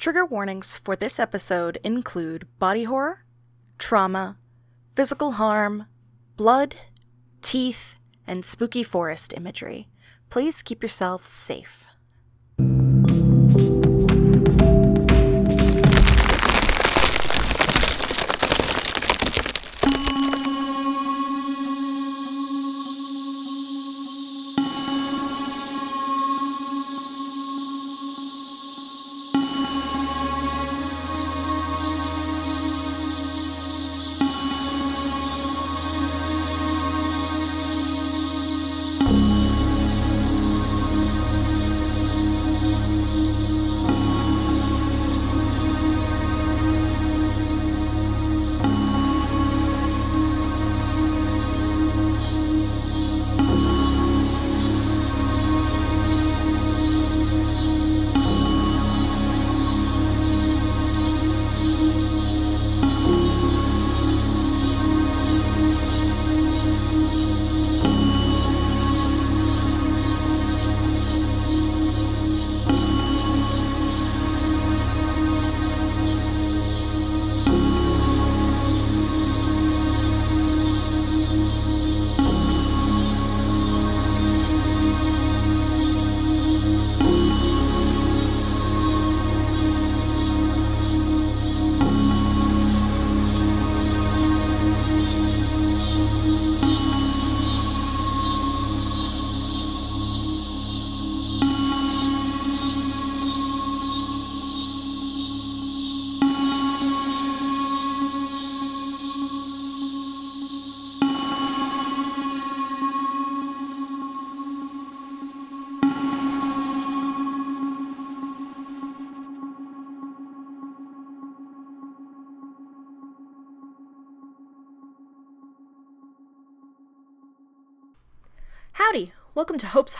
Trigger warnings for this episode include body horror, trauma, physical harm, blood, teeth, and spooky forest imagery. Please keep yourselves safe.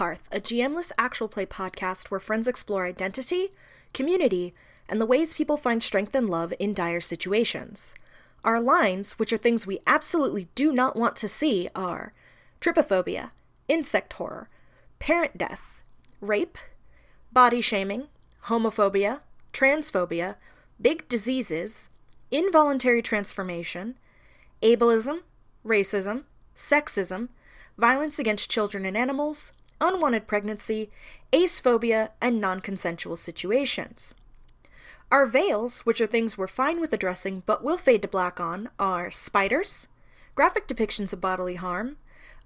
Hearth, a GMless actual play podcast where friends explore identity, community, and the ways people find strength and love in dire situations. Our lines, which are things we absolutely do not want to see, are trypophobia, insect horror, parent death, rape, body shaming, homophobia, transphobia, big diseases, involuntary transformation, ableism, racism, sexism, violence against children and animals, unwanted pregnancy, acephobia, and non consensual situations. Our veils, which are things we're fine with addressing but will fade to black on, are spiders, graphic depictions of bodily harm,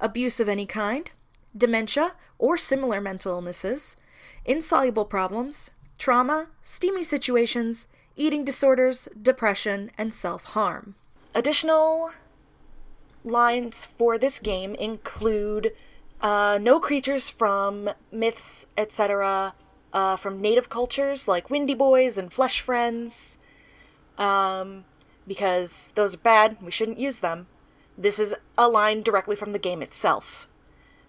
abuse of any kind, dementia or similar mental illnesses, insoluble problems, trauma, steamy situations, eating disorders, depression, and self harm. Additional lines for this game include uh, no creatures from myths, etc., uh, from native cultures like Windy Boys and Flesh Friends, um, because those are bad. We shouldn't use them. This is a line directly from the game itself.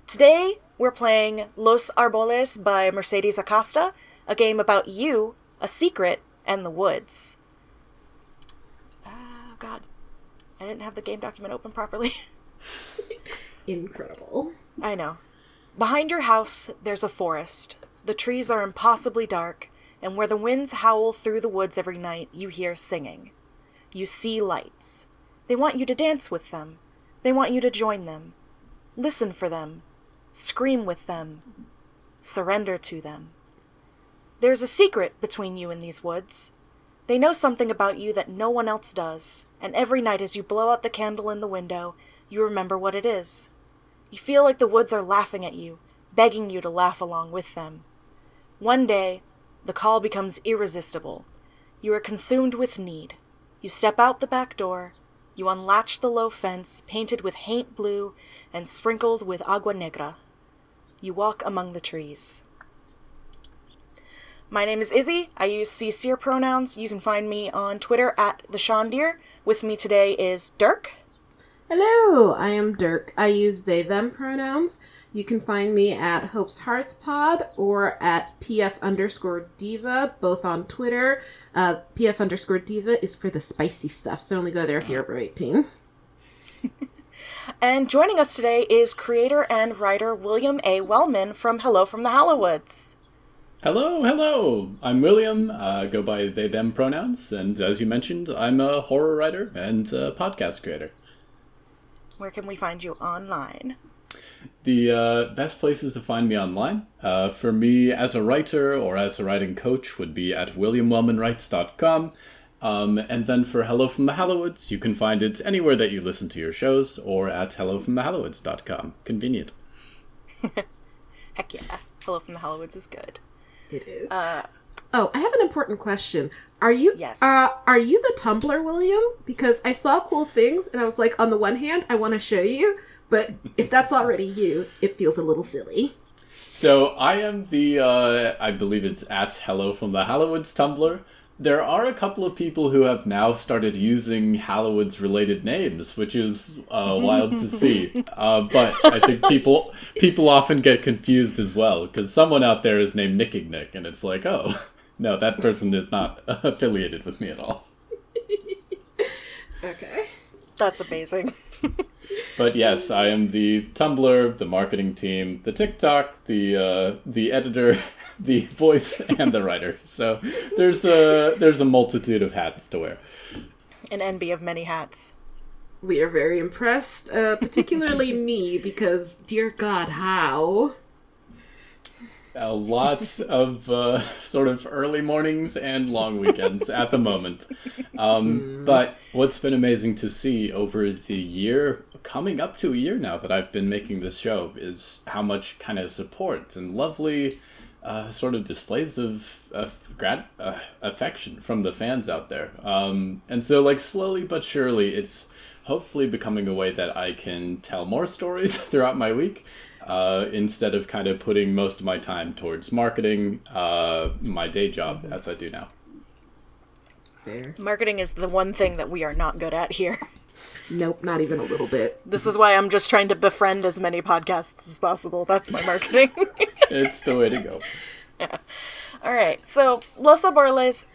Today, we're playing Los Arboles by Mercedes Acosta, a game about you, a secret, and the woods. Oh, God. I didn't have the game document open properly. Incredible. I know. Behind your house, there's a forest. The trees are impossibly dark, and where the winds howl through the woods every night, you hear singing. You see lights. They want you to dance with them. They want you to join them. Listen for them. Scream with them. Surrender to them. There's a secret between you and these woods. They know something about you that no one else does, and every night as you blow out the candle in the window, you remember what it is. You feel like the woods are laughing at you, begging you to laugh along with them. One day, the call becomes irresistible. You are consumed with need. You step out the back door. You unlatch the low fence, painted with haint blue and sprinkled with agua negra. You walk among the trees. My name is Izzy. I use C-Seer pronouns. You can find me on Twitter at the Shondeer. With me today is Dirk. Hello, I am Dirk. I use they them pronouns. You can find me at Hope's Hearth Pod or at PF underscore diva, both on Twitter. Uh, PF underscore diva is for the spicy stuff, so only go there if you're over 18. and joining us today is creator and writer William A. Wellman from Hello from the Hallowoods. Hello, hello. I'm William. Uh, go by they them pronouns, and as you mentioned, I'm a horror writer and a podcast creator. Where can we find you online? The uh, best places to find me online, uh, for me as a writer or as a writing coach, would be at williamwellmanwrites.com. Um, and then for Hello from the Hallowoods, you can find it anywhere that you listen to your shows or at hellofromthehallowoods.com. Convenient. Heck yeah. Hello from the Hallowoods is good. It is. Uh, oh, I have an important question. Are you Yes. uh, are you the Tumblr William? Because I saw cool things and I was like, on the one hand, I want to show you, but if that's already you, it feels a little silly. So I am the, uh, I believe it's at Hello from the Hallowoods Tumblr. There are a couple of people who have now started using Hallowoods related names, which is uh, wild to see. Uh, but I think people people often get confused as well because someone out there is named Nickignick, and it's like, oh, no, that person is not affiliated with me at all. Okay. that's amazing. But yes, I am the Tumblr, the marketing team, the TikTok, the uh, the editor, the voice, and the writer. So there's a there's a multitude of hats to wear. An envy of many hats. We are very impressed, uh, particularly me, because dear God, how? A lot of uh, sort of early mornings and long weekends at the moment. Um, but what's been amazing to see over the year, coming up to a year now that I've been making this show, is how much kind of support and lovely uh, sort of displays of, of grat- uh, affection from the fans out there. Um, and so, like, slowly but surely, it's hopefully becoming a way that I can tell more stories throughout my week uh, instead of kind of putting most of my time towards marketing uh, my day job as I do now. There. Marketing is the one thing that we are not good at here. Nope, not even a little bit. This is why I'm just trying to befriend as many podcasts as possible. That's my marketing. It's the way to go. All right, so Los Arboles,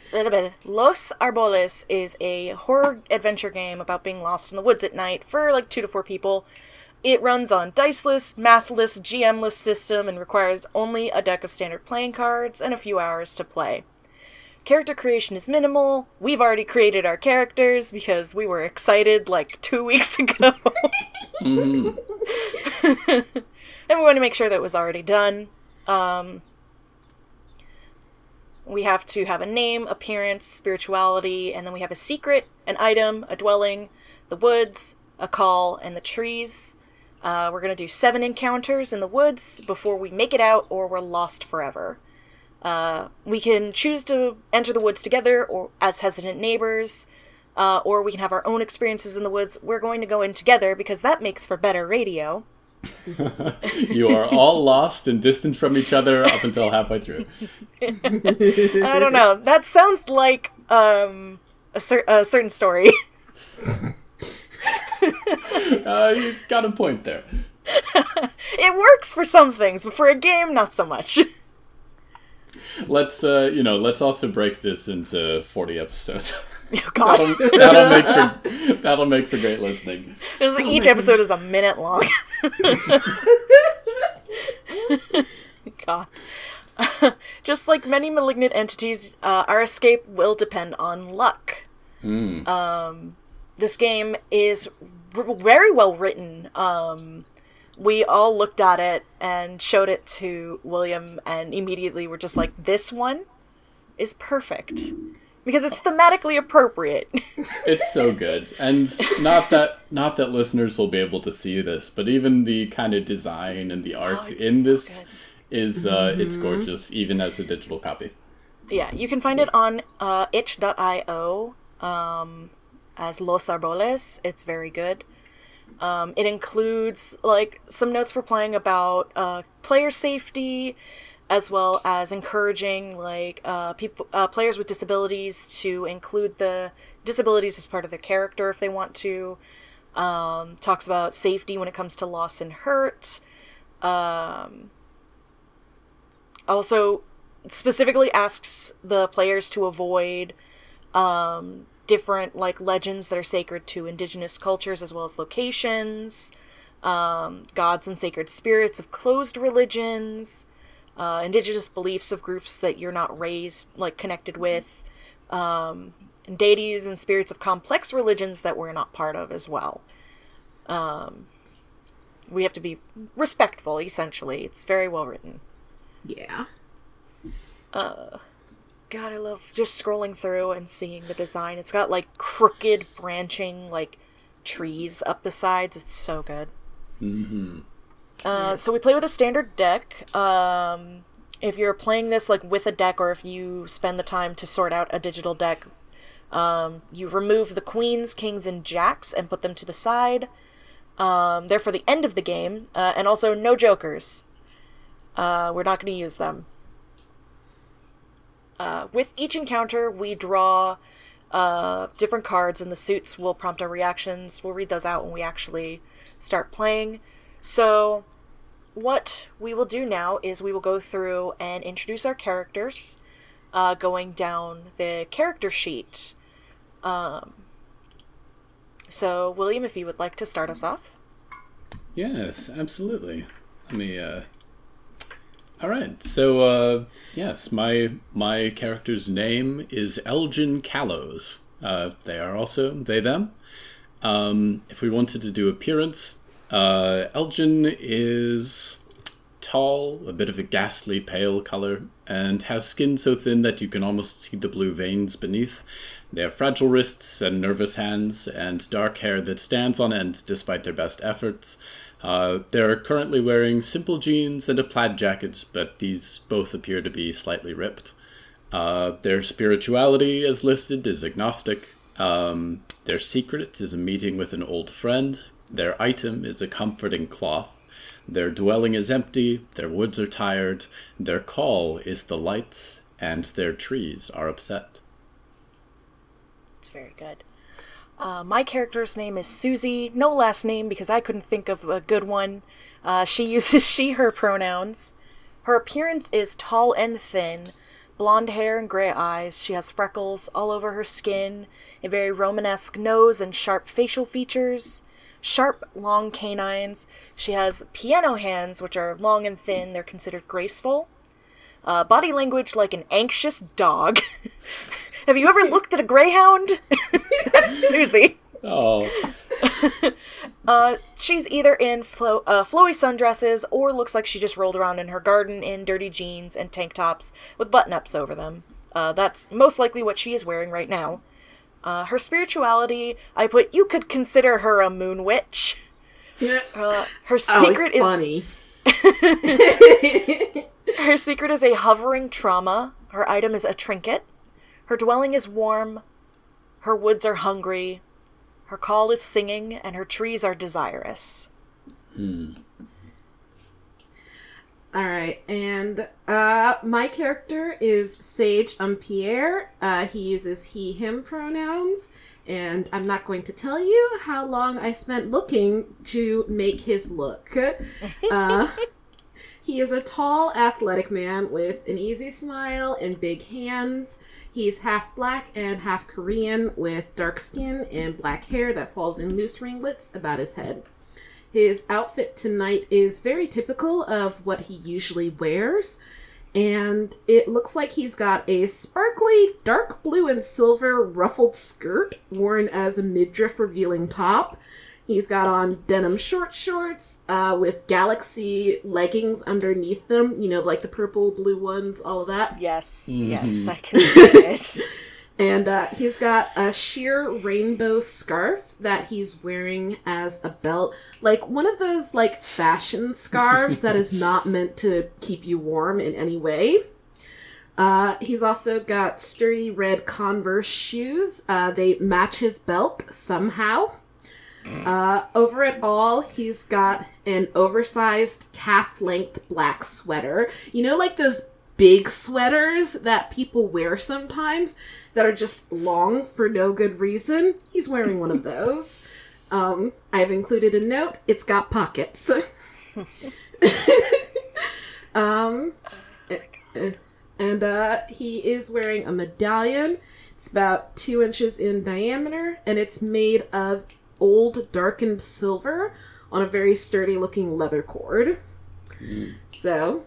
Los Arboles is a horror adventure game about being lost in the woods at night for like two to four people. It runs on diceless, mathless, GMless system and requires only a deck of standard playing cards and a few hours to play. Character creation is minimal. We've already created our characters because we were excited like two weeks ago. Mhm. and we want to make sure that was already done. Um, we have to have a name, appearance, spirituality, and then we have a secret, an item, a dwelling, the woods, a call, and the trees. Uh, we're going to do seven encounters in the woods before we make it out or we're lost forever. Uh, we can choose to enter the woods together or as hesitant neighbors, uh, or we can have our own experiences in the woods. We're going to go in together because that makes for better radio. you are all lost and distant from each other up until halfway through. I don't know. That sounds like um, a, cer- a certain story. Uh, you got a point there. it works for some things, but for a game, not so much. Let's uh, you know, let's also break this into forty episodes. oh, God. that'll, that'll make for that'll make for great listening. Just like each episode is a minute long. God. Just like many malignant entities, uh, our escape will depend on luck. Mm. Um, this game is r- very well written. Um, we all looked at it and showed it to William, and immediately were just like, "This one is perfect." Because it's thematically appropriate. It's so good, and not that not that listeners will be able to see this, but even the kind of design and the art Oh, in so this good. is uh, it's gorgeous, even as a digital copy. Yeah, you can find it on uh, itch.io um, as Los Arboles. It's very good. Um, it includes like some notes for playing about uh, player safety, as well as encouraging like uh, people uh, players with disabilities to include the disabilities as part of their character if they want to. Um, talks about safety when it comes to loss and hurt. Um, also specifically asks the players to avoid um, different like legends that are sacred to indigenous cultures as well as locations um, gods and sacred spirits of closed religions uh, indigenous beliefs of groups that you're not raised like connected with, um, and deities and spirits of complex religions that we're not part of as well. Um, we have to be respectful. Essentially, it's very well written. Yeah. God, I love just scrolling through and seeing the design. It's got like crooked branching like trees up the sides. It's so good. hmm Uh, so we play with a standard deck. Um, if you're playing this like with a deck, or if you spend the time to sort out a digital deck, um, you remove the queens, kings, and jacks and put them to the side. Um, they're for the end of the game, uh, and also no jokers. Uh, we're not going to use them. Uh, with each encounter, we draw uh, different cards, and the suits will prompt our reactions. We'll read those out when we actually start playing. So, what we will do now is we will go through and introduce our characters, uh, going down the character sheet. Um, so, William, if you would like to start us off. Yes, absolutely. Let me. Uh... All right. So, uh, yes, my my character's name is Elgin Callows. Uh, they are also they them. Um, if we wanted to do appearance, uh, Elgin is tall, a bit of a ghastly pale color, and has skin so thin that you can almost see the blue veins beneath. They have fragile wrists and nervous hands, and dark hair that stands on end despite their best efforts. Uh, they're currently wearing simple jeans and a plaid jacket, but these both appear to be slightly ripped. Uh, their spirituality, as listed, is agnostic. Um, their secret is a meeting with an old friend. Their item is a comforting cloth. Their dwelling is empty. Their woods are tired. Their call is the lights, and their trees are upset. It's very good. Uh, my character's name is Susie. No last name because I couldn't think of a good one. Uh, she uses she, her pronouns. Her appearance is tall and thin, blonde hair and gray eyes. She has freckles all over her skin, a very Romanesque nose, and sharp facial features. Sharp, long canines. She has piano hands, which are long and thin. They're considered graceful. Uh, body language like an anxious dog. Have you ever looked at a greyhound? That's Susie. Oh, Uh, she's either in flo- uh, flowy sundresses or looks like she just rolled around in her garden in dirty jeans and tank tops with button ups over them. Uh, that's most likely what she is wearing right now. Uh, her spirituality, I put, you could consider her a moon witch. Uh, her Oh, secret it's is funny. Her secret is a hovering trauma. Her item is a trinket. Her dwelling is warm. Her woods are hungry. Her call is singing, and her trees are desirous. All right, and uh, my character is Sage Umpierre. Uh, he uses he/him pronouns, and I'm not going to tell you how long I spent looking to make his look. Uh, he is a tall, athletic man with an easy smile and big hands. He's half black and half Korean, with dark skin and black hair that falls in loose ringlets about his head. His outfit tonight is very typical of what he usually wears, and it looks like he's got a sparkly dark blue and silver ruffled skirt worn as a midriff revealing top. He's got on denim short shorts uh, with galaxy leggings underneath them, you know, like the purple, blue ones, all of that. Yes, Mhm. yes, I can see it. And uh, he's got a sheer rainbow scarf that he's wearing as a belt. Like one of those like fashion scarves that is not meant to keep you warm in any way. Uh, he's also got sturdy red Converse shoes. Uh, they match his belt somehow. Uh, over it all, he's got an oversized calf length black sweater. You know, like those big sweaters that people wear sometimes that are just long for no good reason. He's wearing one of those. Um, I've included a note. It's got pockets. um, and uh, he is wearing a medallion. It's about two inches in diameter, and it's made of old darkened silver on a very sturdy looking leather cord. So,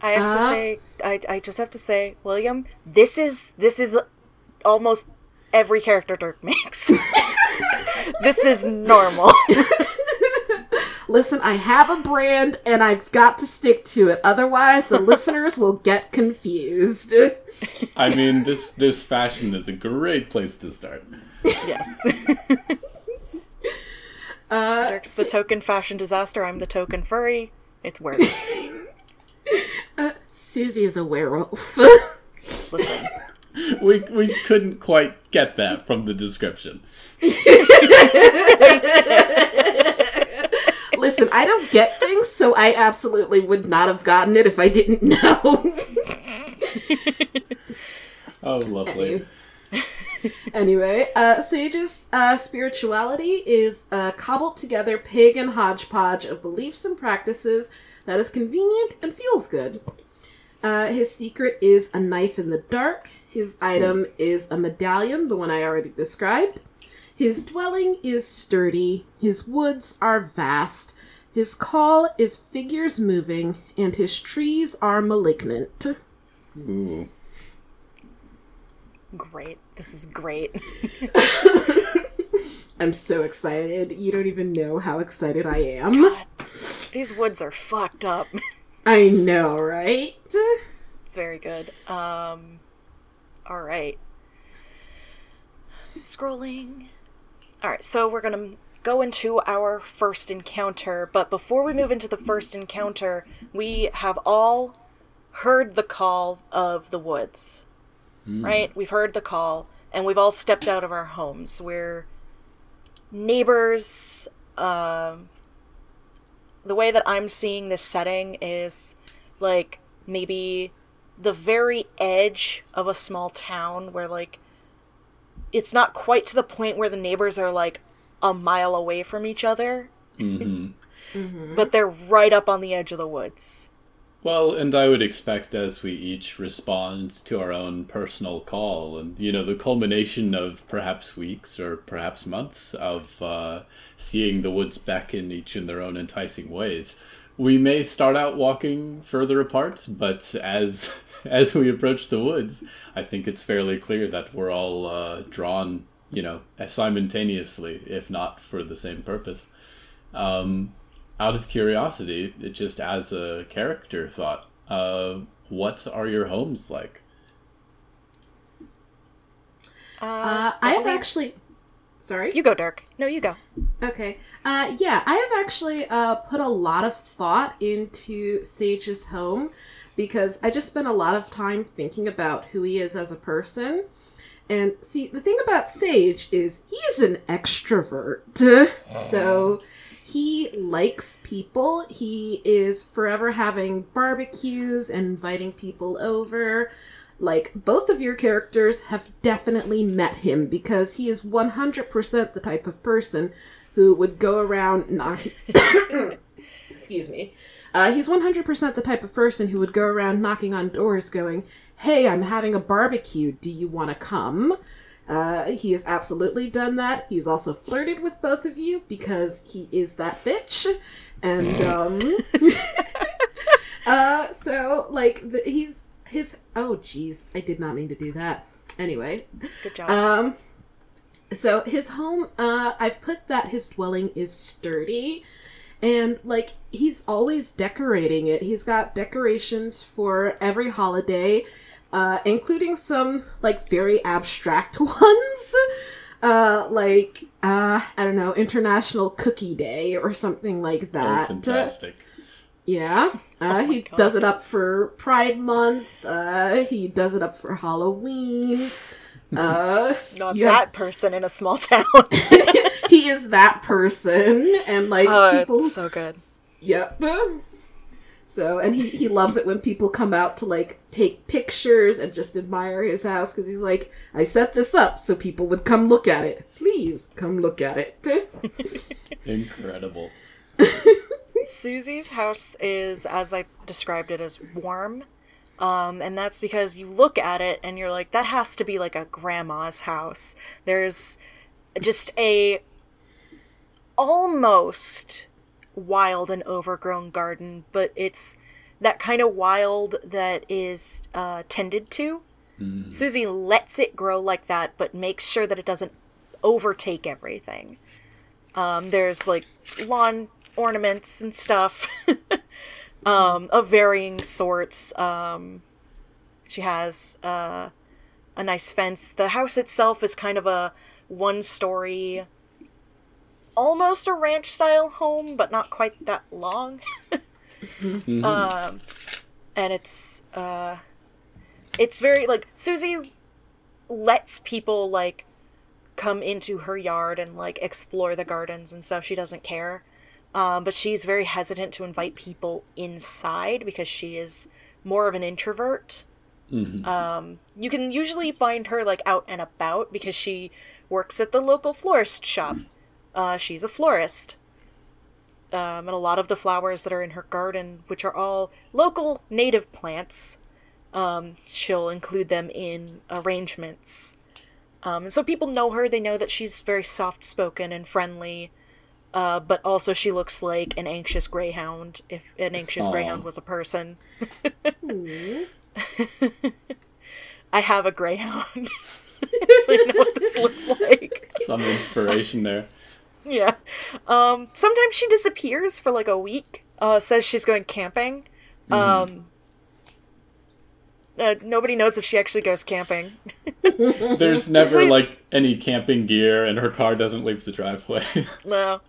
I have to Uh. say, I, I just have to say, William, this is this is almost every character Dirk makes. this is normal. Listen, I have a brand and I've got to stick to it. Otherwise, the listeners will get confused. I mean, this this fashion is a great place to start. yes. Uh, Dirk's the token fashion disaster. I'm the token furry. It works. uh, Susie is a werewolf. Listen. We we couldn't quite get that from the description. Listen, I don't get things, so I absolutely would not have gotten it if I didn't know. Oh, lovely. anyway, uh, Sage's uh, spirituality is a cobbled together pagan hodgepodge of beliefs and practices that is convenient and feels good. Uh, his secret is a knife in the dark. His item is a medallion, the one I already described. His dwelling is sturdy. His woods are vast. His call is figures moving, and his trees are malignant. Ooh. Great. This is great. I'm so excited. You don't even know how excited I am. These woods are fucked up. I know, right? It's very good. Um all right. Scrolling. All right, so we're going to go into our first encounter, but before we move into the first encounter, we have all heard the call of the woods. Right? We've heard the call and we've all stepped out of our homes. We're neighbors um the way that I'm seeing this setting is like maybe the very edge of a small town where like it's not quite to the point where the neighbors are like a mile away from each other, hmm but they're right up on the edge of the woods. Well, and I would expect as we each respond to our own personal call, and you know, the culmination of perhaps weeks or perhaps months of uh, seeing the woods beckon each in their own enticing ways, we may start out walking further apart, but as as we approach the woods, I think it's fairly clear that we're all uh, drawn, you know, simultaneously, if not for the same purpose. Um, out of curiosity, it just as a character thought, uh, what are your homes like? Uh, I have believe- actually. Sorry? You go, Dirk. No, you go. Okay. Uh, yeah, I have actually uh, put a lot of thought into Sage's home because I just spent a lot of time thinking about who he is as a person. And see, the thing about Sage is he's an extrovert. So he likes people. He is forever having barbecues and inviting people over. Like, both of your characters have definitely met him because he is 100% the type of person who would go around knocking. Excuse me. Uh, he's 100% the type of person who would go around knocking on doors going, Hey, I'm having a barbecue. Do you want to come? Uh, he has absolutely done that. He's also flirted with both of you because he is that bitch. And, um. uh, so, like, the, he's. His. Oh, jeez. I did not mean to do that. Anyway. Good job. Um, so his home, uh, I've put that his dwelling is sturdy, and like he's always decorating it. He's got decorations for every holiday, uh, including some like very abstract ones, uh, like uh, I don't know, International Cookie Day or something like Oh, that. fantastic. Yeah, uh, he God. does it up for Pride Month. Uh, he does it up for Halloween. Uh, Not that have- person in a small town. he is that person, and like oh, people. it's so good. Yep. So, and he he loves it when people come out to like take pictures and just admire his house because he's like, I set this up so people would come look at it. Please come look at it. Incredible. Susie's house is, as I described it, as warm. Um, and that's because you look at it and you're like, that has to be like a grandma's house. There's just a almost wild and overgrown garden, but it's that kind of wild that is uh, tended to. Susie lets it grow like that, but makes sure that it doesn't overtake everything. Um, there's like lawn ornaments and stuff um, of varying sorts. Um, she has uh, a nice fence. The house itself is kind of a one story, almost a ranch style home, but not quite that long. um, and it's uh, it's very like Susie lets people like come into her yard and like explore the gardens and stuff. She doesn't care. Um, but she's very hesitant to invite people inside because she is more of an introvert. Um, you can usually find her like out and about because she works at the local florist shop. Uh, she's a florist. Um, and a lot of the flowers that are in her garden, which are all local native plants, um, she'll include them in arrangements. Um, and so people know her. They know that she's very soft spoken and friendly. Uh, but also, she looks like an anxious greyhound, if an anxious Aw. greyhound was a person. I have a greyhound. so I know what this looks like. Some inspiration there. Yeah. Um, sometimes she disappears for like a week. Uh, says she's going camping. Um, uh, nobody knows if she actually goes camping. There's never like any camping gear, and her car doesn't leave the driveway. no.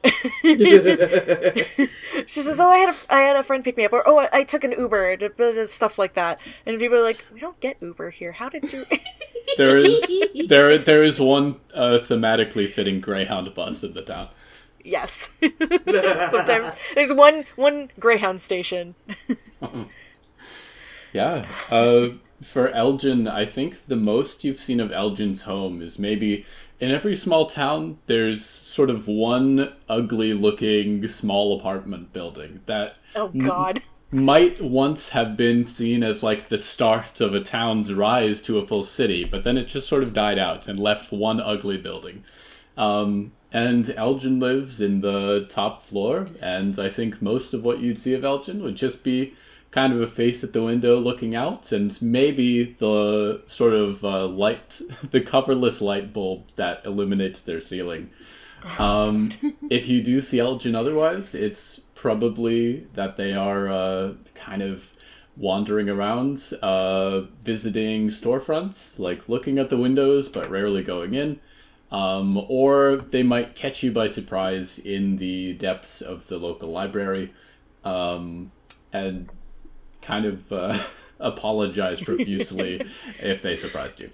she says, "Oh, I had a I had a friend pick me up," or "Oh, I, I took an Uber," stuff like that. And people are like, "We don't get Uber here. How did you?" There is there there is one uh, thematically fitting Greyhound bus in the town. yes. Sometimes there's one one Greyhound station. Yeah. Uh, for Elgin, I think the most you've seen of Elgin's home is maybe in every small town. There's sort of one ugly-looking small apartment building that Oh God. Might once have been seen as like the start of a town's rise to a full city, but then it just sort of died out and left one ugly building. Um, and Elgin lives in the top floor, and I think most of what you'd see of Elgin would just be kind of a face at the window looking out, and maybe the sort of uh, light, the coverless light bulb that illuminates their ceiling. Um, if you do see Elgin otherwise, it's probably that they are uh, kind of wandering around, uh, visiting storefronts, like looking at the windows but rarely going in. Um, or they might catch you by surprise in the depths of the local library um, and kind of uh, apologize profusely if they surprised you.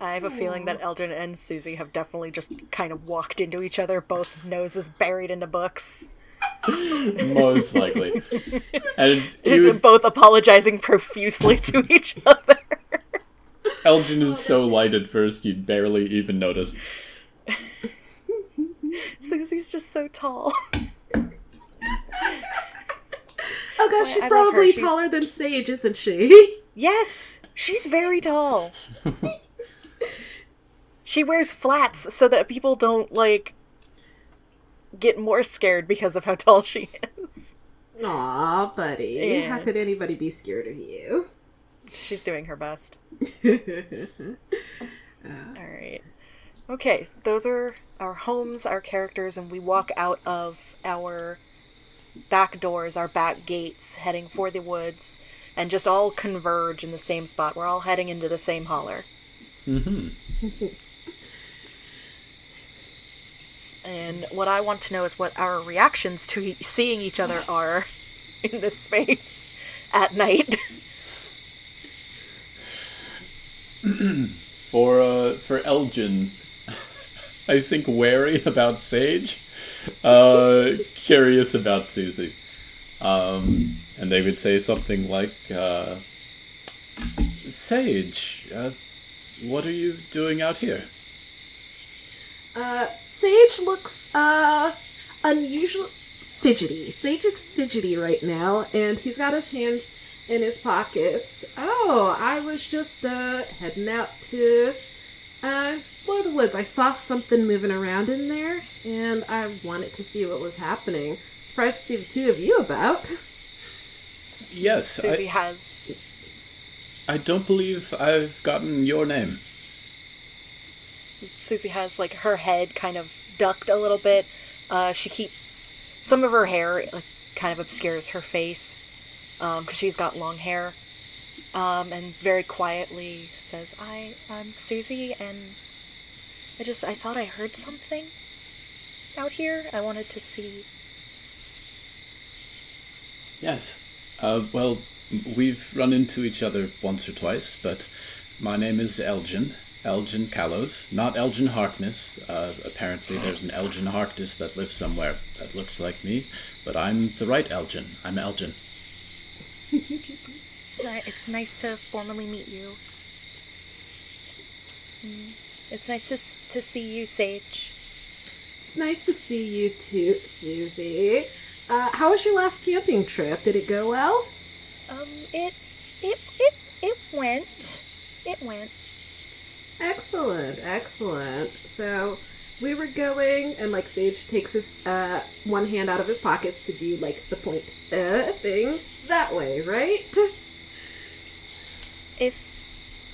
I have a feeling that Eldrin and Susie have definitely just kind of walked into each other, both noses buried into books. Most likely. And you, They're both apologizing profusely to each other. Elgin is oh, so light at first you'd barely even notice. Susie's just so tall. Oh gosh, she's I love her. probably She's- taller than Sage, isn't she? Yes, she's very tall. She wears flats so that people don't like get more scared because of how tall she is. Aw, buddy. Yeah. How could anybody be scared of you? She's doing her best. Uh, All right. Okay, so those are our homes, our characters, and we walk out of our back doors, our back gates, heading for the woods, and just all converge in the same spot. We're all heading into the same holler. hmm And what I want to know is what our reactions to e- seeing each other are in this space at night. For uh, for Elgin, I think wary about Sage, uh, curious about Susie, um, and they would say something like, uh, "Sage, uh, what are you doing out here?" Sage looks, uh, unusual, fidgety. Sage is fidgety right now, and he's got his hands in his pockets. Oh, I was just, uh, heading out to, uh, explore the woods. I saw something moving around in there, and I wanted to see what was happening. Surprised to see the two of you about. Yes, Susie I, has. I don't believe I've gotten your name. Susie has like her head kind of ducked a little bit. Uh, she keeps some of her hair like, kind of obscures her face because she's got long hair. Um, and very quietly says, "I I'm Susie, and I just I thought I heard something out here. I wanted to see." Yes. Uh, well, we've run into each other once or twice, but my name is Elgin. Elgin Callows, not Elgin Harkness. Uh, apparently, there's an Elgin Harkness that lives somewhere that looks like me, but I'm the right Elgin. I'm Elgin. It's, ni- it's nice to formally meet you. Mm. It's nice to, s- to see you, Sage. It's nice to see you too, Susie. Uh, how was your last camping trip? Did it go well? Um, it, it, it, it went. It went. Excellent, excellent. So we were going, and like Sage takes his uh, one hand out of his pockets to do like the point uh, thing that way, right? If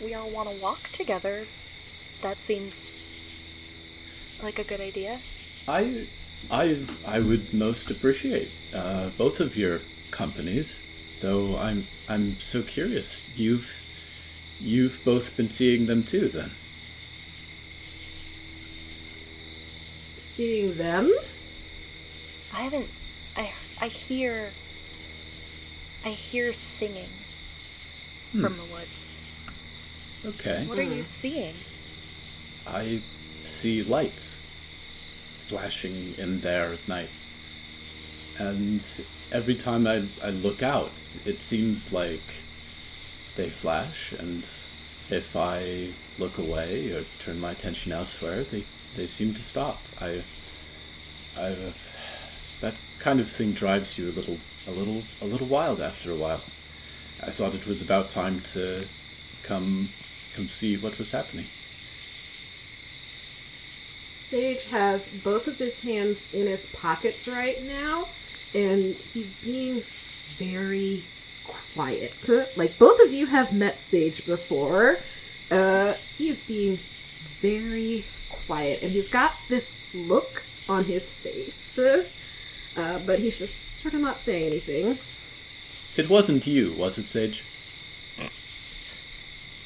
we all want to walk together, that seems like a good idea. I, I, I would most appreciate uh, both of your companies, though I'm, I'm so curious. You've, you've both been seeing them too, then. Seeing them. I haven't. I I hear. I hear singing hmm. from the woods. Okay. What are you hmm. seeing? I see lights flashing in there at night. And every time I, I look out, it seems like they flash, and if I look away or turn my attention elsewhere, they, they seem to stop. I, I, that kind of thing drives you a little, a little, a little wild after a while. I thought it was about time to come, come see what was happening. Sage has both of his hands in his pockets right now, and he's being very quiet. Like both of you have met Sage before. Uh, he's being very quiet, and he's got this look on his face, uh, but he's just sort of not saying anything. It wasn't you, was it, Sage?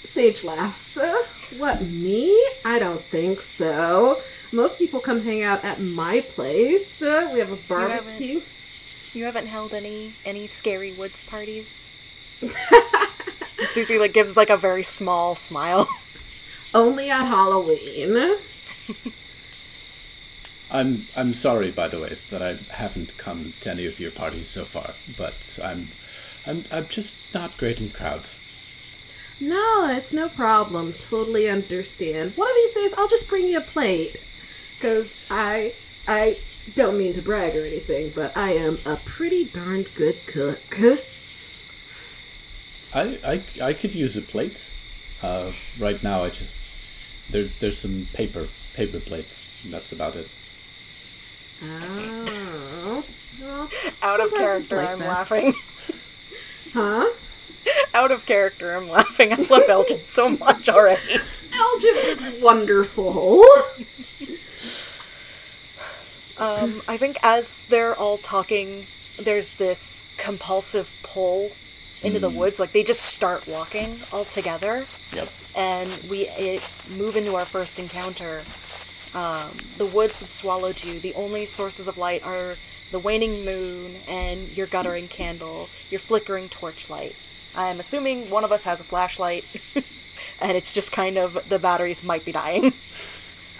Sage laughs. Uh, what, me? I don't think so. Most people come hang out at my place. Uh, we have a barbecue. You haven't held any any scary woods parties. And Susie like gives like a very small smile. Only at Halloween. I'm I'm sorry, by the way, that I haven't come to any of your parties so far. But I'm I'm I'm just not great in crowds. No, it's no problem. Totally understand. One of these days, I'll just bring you a plate. Because I, I don't mean to brag or anything, but I am a pretty darned good cook. I I, I could use a plate. Uh, right now, I just there there's some paper paper plates. That's about it. Oh. Well, Out of Sometimes it's character, like I'm that. laughing. huh? Out of character, I'm laughing. I love Elgin so much already. Elgin is wonderful. Um, I think as they're all talking, there's this compulsive pull into the woods. Like they just start walking all together, Yep. and we it, move into our first encounter. Um, the woods have swallowed you. The only sources of light are the waning moon and your guttering candle, your flickering torchlight. I'm assuming one of us has a flashlight, and it's just kind of the batteries might be dying.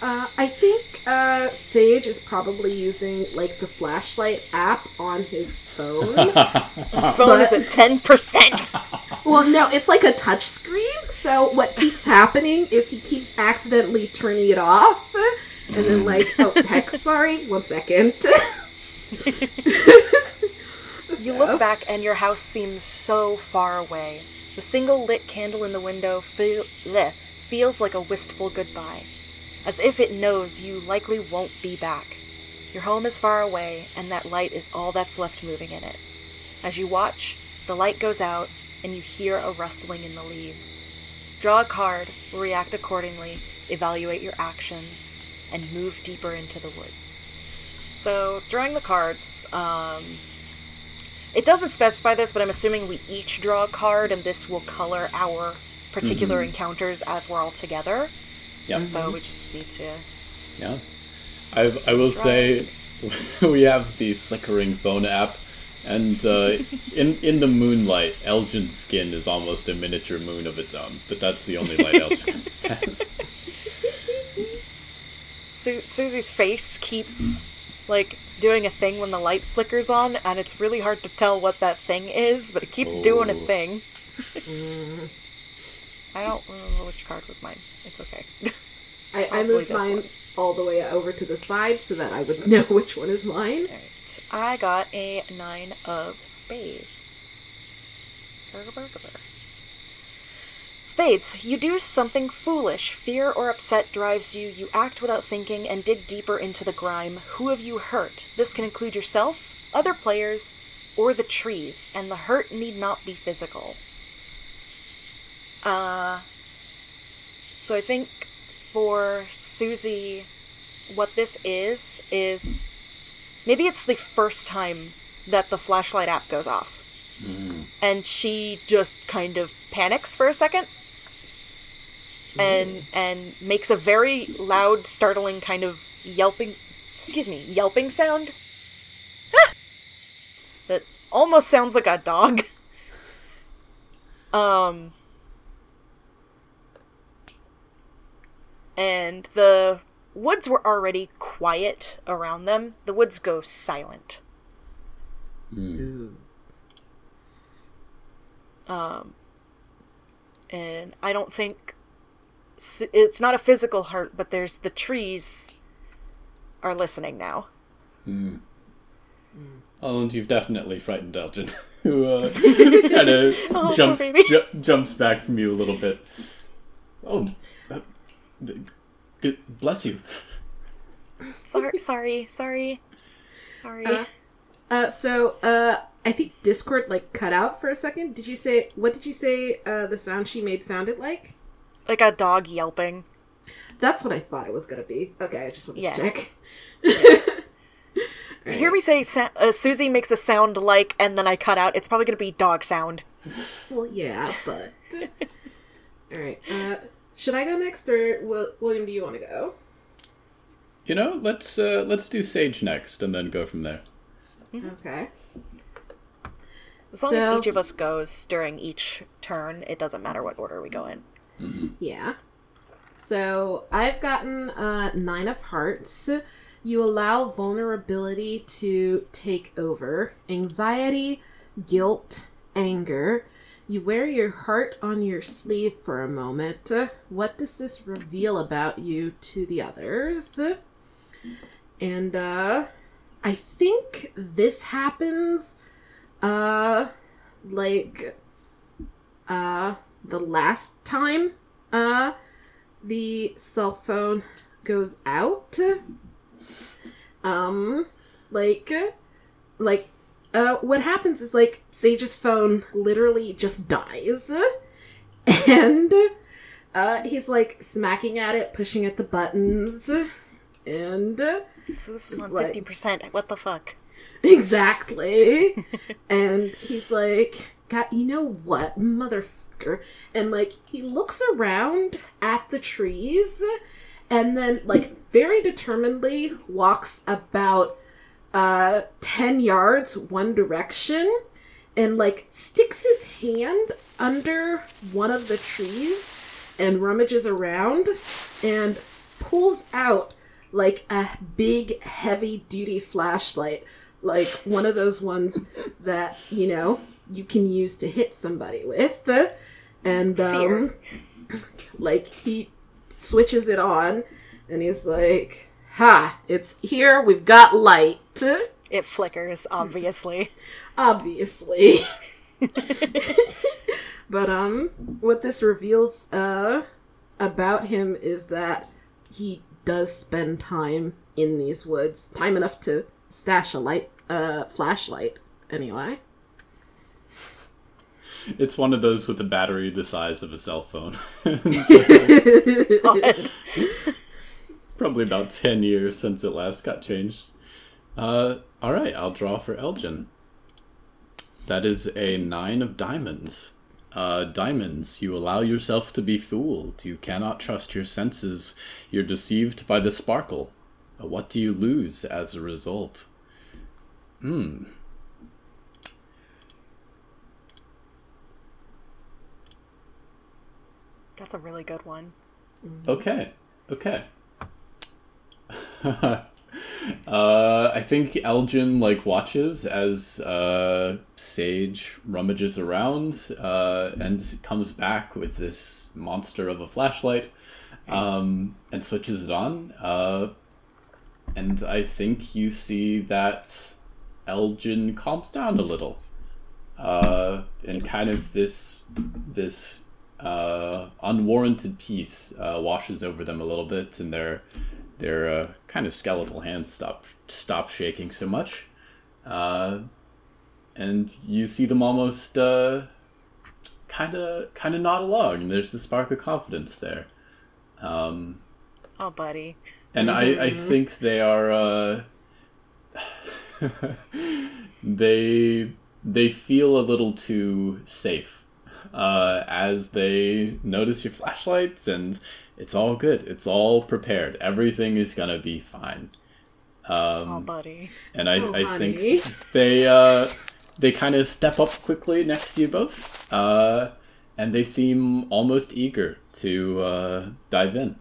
Uh, I think uh, Sage is probably using like the flashlight app on his phone. His phone is at ten percent. well, no, it's like a touch screen. So what keeps happening is he keeps accidentally turning it off, and then like, oh heck, sorry, one second. You look back and your house seems so far away. The single lit candle in the window feel, bleh, feels like a wistful goodbye, as if it knows you likely won't be back. Your home is far away, and that light is all that's left moving in it. As you watch, The light goes out, and you hear a rustling in the leaves. Draw a card, react accordingly, evaluate your actions, and move deeper into the woods. So, drawing the cards, um, it doesn't specify this, but I'm assuming we each draw a card, and this will color our particular encounters as we're all together. Yeah. So we just need to. Yeah. I, I will say we have the flickering phone app, and uh, in in the moonlight, Elgin's skin is almost a miniature moon of its own. But that's the only light Elgin has. Su- Susie's face keeps like doing a thing when the light flickers on, and it's really hard to tell what that thing is, but it keeps doing a Oh. thing. I don't remember which card was mine. It's okay. I, I moved mine one. all the way over to the side so that I would know which one is mine. Alright, I got a nine of spades. Burger, burger, burger. Spades, you do something foolish. Fear or upset drives you. You act without thinking and dig deeper into the grime. Who have you hurt? This can include yourself, other players, or the trees, and the hurt need not be physical. Uh. So I think for Susie, what this is, is maybe it's the first time that the flashlight app goes off and she just kind of panics for a second and and makes a very loud startling kind of yelping excuse me yelping sound Ah! that almost sounds like a dog um and the woods were already quiet around them. The woods go silent. Um, and I don't think it's not a physical hurt, but there's the trees are listening now. Oh, and you've definitely frightened Elgin, who uh, kind of Oh, jump, poor ju- jumps back from you a little bit. Oh, that, good, bless you. Sorry, sorry, sorry, sorry. Uh, Uh, so, uh, I think Discord, like, cut out for a second. Did you say, what did you say, uh, the sound she made sounded like? like a dog yelping. That's what I thought it was gonna be. Okay, I just wanted Yes. to check. Yes. You hear me say sa- uh, Susie makes a sound like, and then I cut out. It's probably gonna be dog sound. Well, yeah, but. Alright, uh, should I go next, or Will- William, do you want to go? You know, let's uh, let's do Sage next, and then go from there. Okay. As long So- as each of us goes during each turn, it doesn't matter what order we go in. Yeah. So I've gotten uh, nine of hearts. You allow vulnerability to take over, anxiety, guilt, anger. You wear your heart on your sleeve for a moment. What does this reveal about you to the others? And uh I think this happens uh like uh the last time uh the cell phone goes out um like like uh what happens is like sage's phone literally just dies and uh he's like smacking at it pushing at the buttons and So this was on like- fifty percent. What the fuck? Exactly. and he's like, God, you know what, motherfucker? And like, he looks around at the trees and then, like, very determinedly walks about uh 10 yards one direction and like sticks his hand under one of the trees and rummages around and pulls out like a big heavy duty flashlight like one of those ones that you know you can use to hit somebody with. And um like he switches it on and he's like ha it's here we've got light It flickers, obviously. obviously but um what this reveals uh about him is that he does spend time in these woods time enough to stash a light uh flashlight anyway it's one of those with a battery the size of a cell phone. Probably about 10 years since it last got changed. Uh, all right, I'll draw for Elgin. That is a nine of diamonds. Uh, diamonds, you allow yourself to be fooled. You cannot trust your senses. You're deceived by the sparkle. Uh, What do you lose as a result? Hmm. That's a really good one. Okay. Okay. uh, I think Elgin like watches as uh, Sage rummages around uh, and comes back with this monster of a flashlight um, and switches it on. Uh, and I think you see that Elgin calms down a little. Uh, and kind of this this uh, unwarranted peace uh, washes over them a little bit, and their their uh, kind of skeletal hands stop stop shaking so much, uh, and you see them almost kind of kind of nod along. And there's a spark of confidence there, um, Oh, buddy. and I I think they are uh, they they feel a little too safe uh, as they notice your flashlights and it's all good. It's all prepared. Everything is gonna be fine. Um, Oh, buddy. and I, Oh, I honey. think they uh, they kind of step up quickly next to you both, uh, and they seem almost eager to uh, dive in.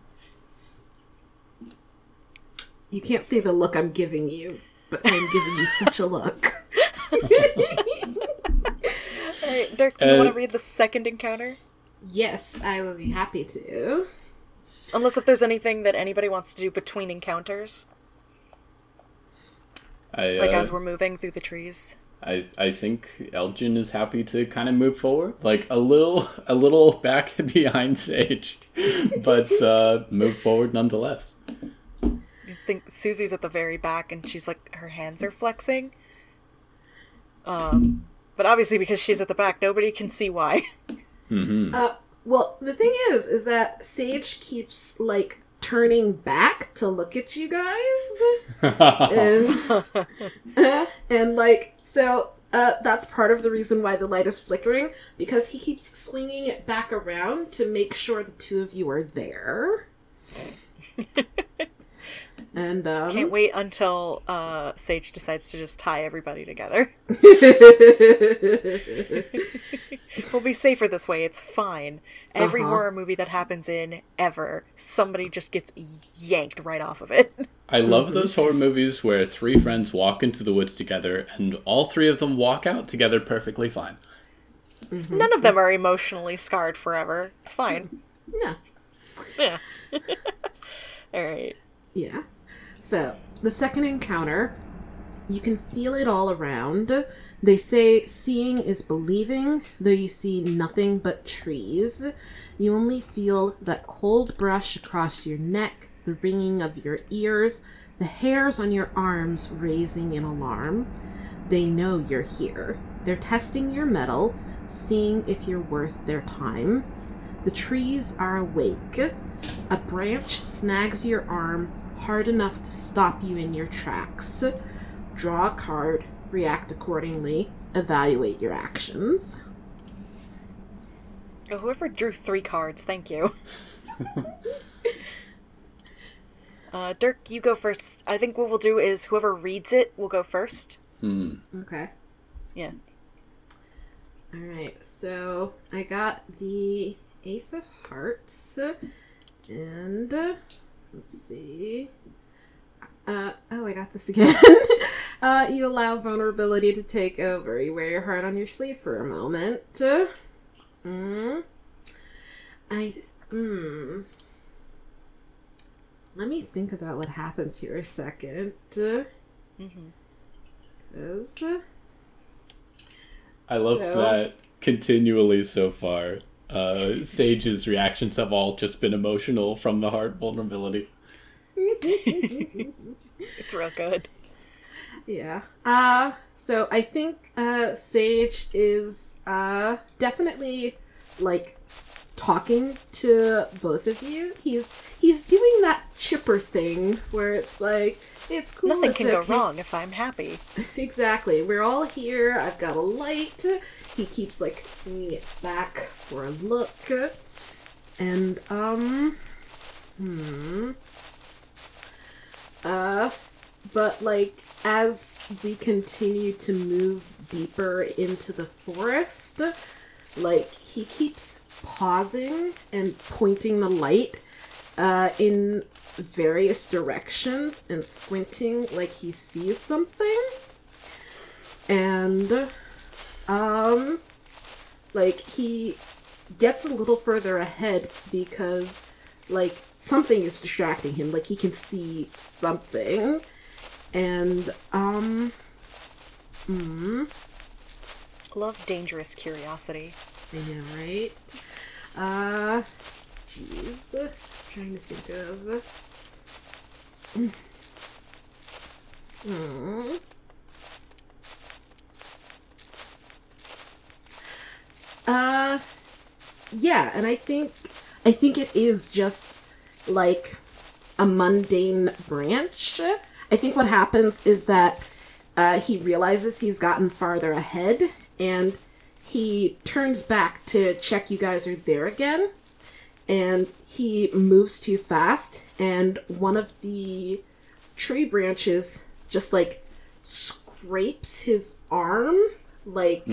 You can't see the look I'm giving you, but I'm giving you such a look. All right, Dirk, do you Uh, want to read the second encounter? yes, I will be happy to. Unless if there's anything that anybody wants to do between encounters, I, like uh, as we're moving through the trees. I I think Elgin is happy to kind of move forward, like a little a little back behind Sage, but uh, move forward nonetheless. I think Susie's at the very back, and she's like her hands are flexing. Um, but obviously because she's at the back, nobody can see why. hmm Uh, well, the thing is, is that Sage keeps like turning back to look at you guys, and and like so. Uh, that's part of the reason why the light is flickering because he keeps swinging it back around to make sure the two of you are there. And um, Can't wait until uh, Sage decides to just tie everybody together. We'll be safer this way. It's fine. Every Uh-huh. horror movie that happens in ever, somebody just gets yanked right off of it. I love those horror movies where three friends walk into the woods together and all three of them walk out together perfectly fine. None of them are emotionally scarred forever. It's fine. yeah. Yeah. All right. Yeah. So, the second encounter, you can feel it all around. They say seeing is believing, though you see nothing but trees. You only feel that cold brush across your neck, the ringing of your ears, the hairs on your arms raising in alarm. They know you're here. They're testing your mettle, seeing if you're worth their time. The trees are awake. A branch snags your arm hard enough to stop you in your tracks. Draw a card, react accordingly, evaluate your actions. Oh, whoever drew three cards, thank you. uh, Dirk, you go first. I think what we'll do is whoever reads it will go first. Hmm. Okay. Yeah. Alright, so I got the Ace of Hearts, and uh, let's see. Uh, oh, I got this again. uh, you allow vulnerability to take over. You wear your heart on your sleeve for a moment. Mm. I. Hmm. Let me think about what happens here a second. hmm 'Cause- I love So- that continually so far. Uh, Sage's reactions have all just been emotional from the heart vulnerability. It's real good. Yeah. Uh so I think uh Sage is uh definitely like talking to both of you. He's he's doing that chipper thing where it's like it's cool. Nothing it's can go wrong if I'm happy. Exactly. We're all here. I've got a light. He keeps like swinging it back for a look. And um hmm uh but like as we continue to move deeper into the forest, like he keeps pausing and pointing the light uh, in various directions and squinting like he sees something. And um like he gets a little further ahead because like something is distracting him like he can see something and um mm, Love dangerous curiosity. Know, right? Uh, jeez. Trying to think of. Hmm. Uh, yeah, and I think I think it is just like a mundane branch. I think what happens is that uh, he realizes he's gotten farther ahead and he turns back to check you guys are there again and he moves too fast and one of the tree branches just like scrapes his arm like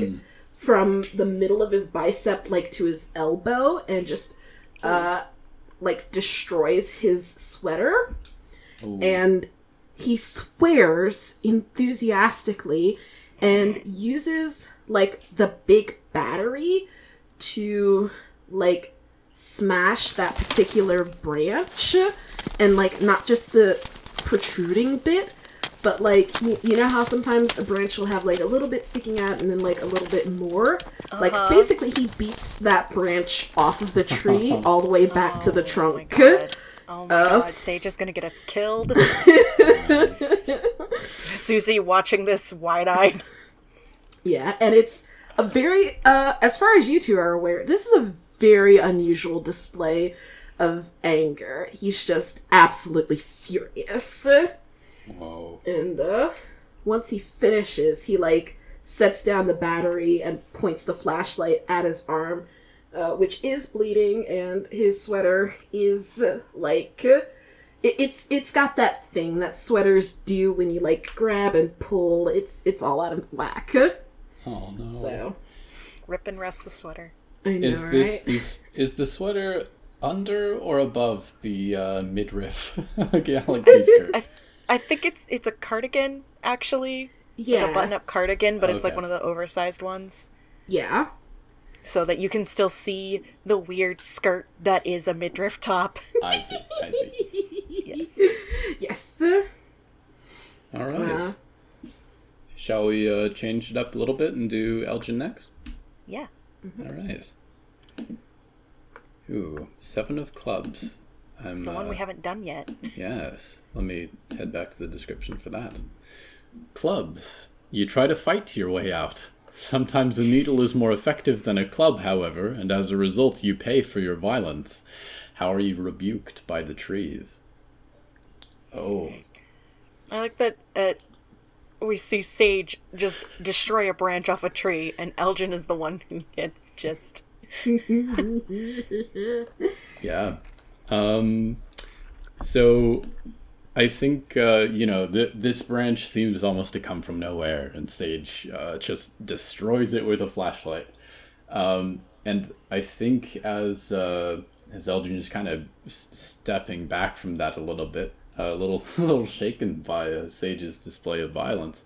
from the middle of his bicep like to his elbow and just uh like destroys his sweater. Ooh. and he swears enthusiastically and uses like the big battery to like smash that particular branch and like not just the protruding bit but like you, you know how sometimes a branch will have like a little bit sticking out and then like a little bit more like Uh-huh. basically he beats that branch off of the tree all the way back to the Oh my trunk god. Oh my Uh. god, Sage is gonna get us killed. Susie watching this wide eyed. Yeah, and it's a very, uh, as far as you two are aware, this is a very unusual display of anger. He's just absolutely furious. Whoa. And, uh, once he finishes, he, like, sets down the battery and points the flashlight at his arm, uh, which is bleeding, and his sweater is, uh, like, it, it's it's got that thing that sweaters do when you like grab and pull. It's it's all out of whack. Oh no. So Rip and rest the sweater. I know, Is this right? is, is the sweater under or above the uh, midriff galaxy skirt? I I think it's it's a cardigan actually. Yeah, Like a button up cardigan, but it's like one of the oversized ones. yeah, So that you can still see the weird skirt that is a midriff top. I see. I see. yes. yes. All right. Uh, Shall we uh, change it up a little bit and do Elgin next? Yeah. All right. Ooh, seven of clubs. I'm, The one uh, we haven't done yet. Yes. Let me head back to the description for that. Clubs. You try to fight your way out. Sometimes a needle is more effective than a club, however, and as a result, you pay for your violence. How are you rebuked by the trees? Oh, I like that uh, we see Sage just destroy a branch off a tree, and Elgin is the one who gets just. yeah. Um, so I think uh, you know th- this branch seems almost to come from nowhere, and Sage uh, just destroys it with a flashlight. Um, and I think as uh, as Elgin is kind of s- stepping back from that a little bit, a little a little shaken by uh, Sage's display of violence,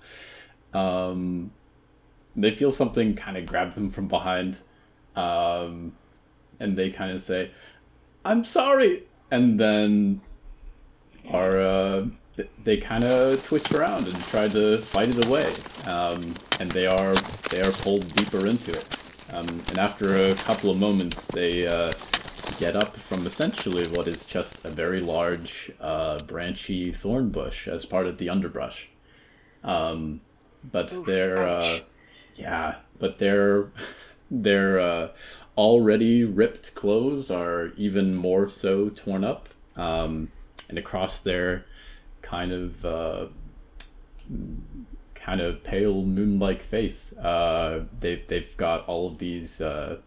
um, they feel something kind of grab them from behind, um, and they kind of say, "I'm sorry," and then are uh, they kind of twist around and try to fight it away, um, and they are they are pulled deeper into it. Um, and after a couple of moments, they uh, get up from essentially what is just a very large, uh, branchy thorn bush as part of the underbrush. Um, but Oof, their uh, yeah, but their their uh, already ripped clothes are even more so torn up, um, and across their kind of uh, kind of pale moon-like face, uh, they they've got all of these uh,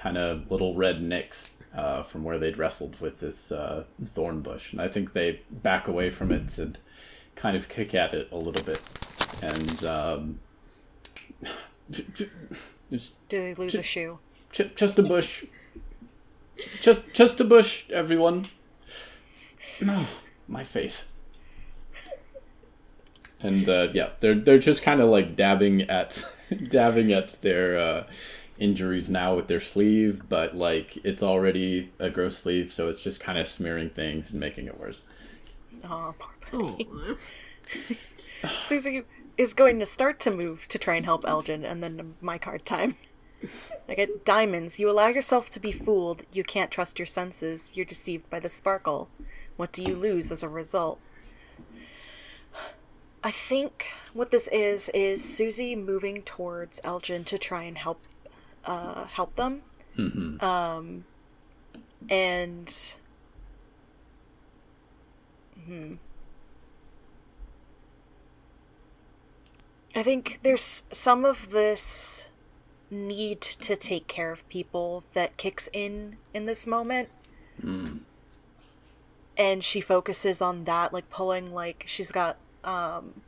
kind of little red nicks uh, from where they'd wrestled with this uh, thorn bush, and I think they back away from it and kind of kick at it a little bit, and um, just Do they lose a shoe? Ch- just a bush. Just just a bush, everyone. No, my face. And uh, yeah, they're they're just kind of like dabbing at dabbing at their uh, injuries now with their sleeve, but like it's already a gross sleeve, so it's just kind of smearing things and making it worse. Oh, poor buddy. Susie is going to start to move to try and help Elgin, and then my card time. I get diamonds. You allow yourself to be fooled. You can't trust your senses. You're deceived by the sparkle. What do you lose as a result? I think what this is is Susie moving towards Elgin to try and help uh, help them. Um, and hmm. I think there's some of this need to take care of people that kicks in in this moment. And she focuses on that, like pulling, like she's got, um,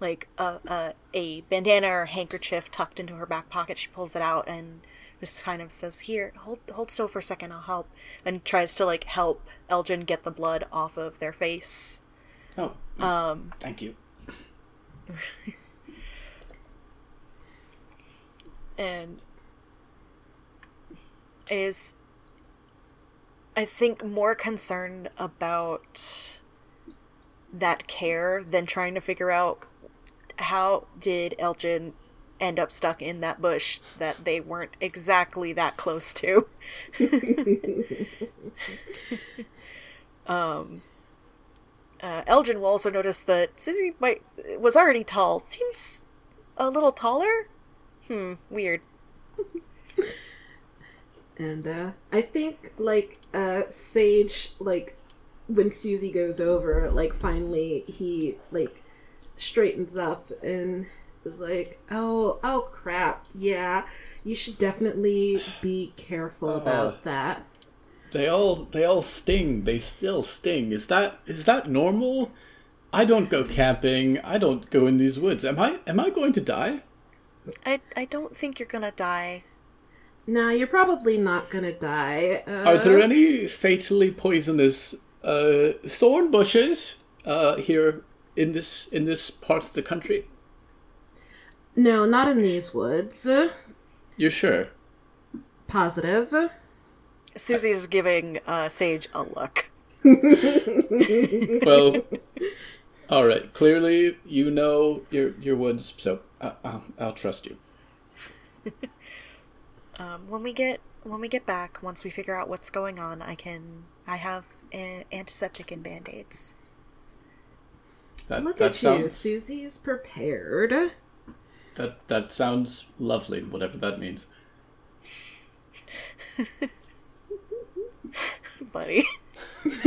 like a, a a bandana or handkerchief tucked into her back pocket. She pulls it out and just kind of says, "Here, hold hold still for a second. I'll help." And tries to like help Elgin get the blood off of their face. Oh, um, thank you. and is I think more concerned about that care than trying to figure out how did Elgin end up stuck in that bush that they weren't exactly that close to. um uh, Elgin will also notice that Susie might was already tall. Seems a little taller. Hmm, weird. And uh, I think like uh, Sage, like when Susie goes over, like finally he like straightens up and is like, "Oh, oh crap, yeah, you should definitely be careful about Uh. that." They all they all sting. They still sting. Is that is that normal? I don't go camping. I don't go in these woods. Am I am I going to die? I I don't think you're gonna die. Nah, you're probably not gonna die. Uh, Are there any fatally poisonous uh, thorn bushes uh, here in this in this part of the country? No, not in these woods. You're sure? Positive. Susie's giving uh, Sage a look. Well, all right. Clearly, you know your your woods, so I, I'll, I'll trust you. Um, when we get when we get back, once we figure out what's going on, I can I have uh, antiseptic and band aids. That Look that at you, Susie is prepared. that that sounds lovely. Whatever that means. Buddy,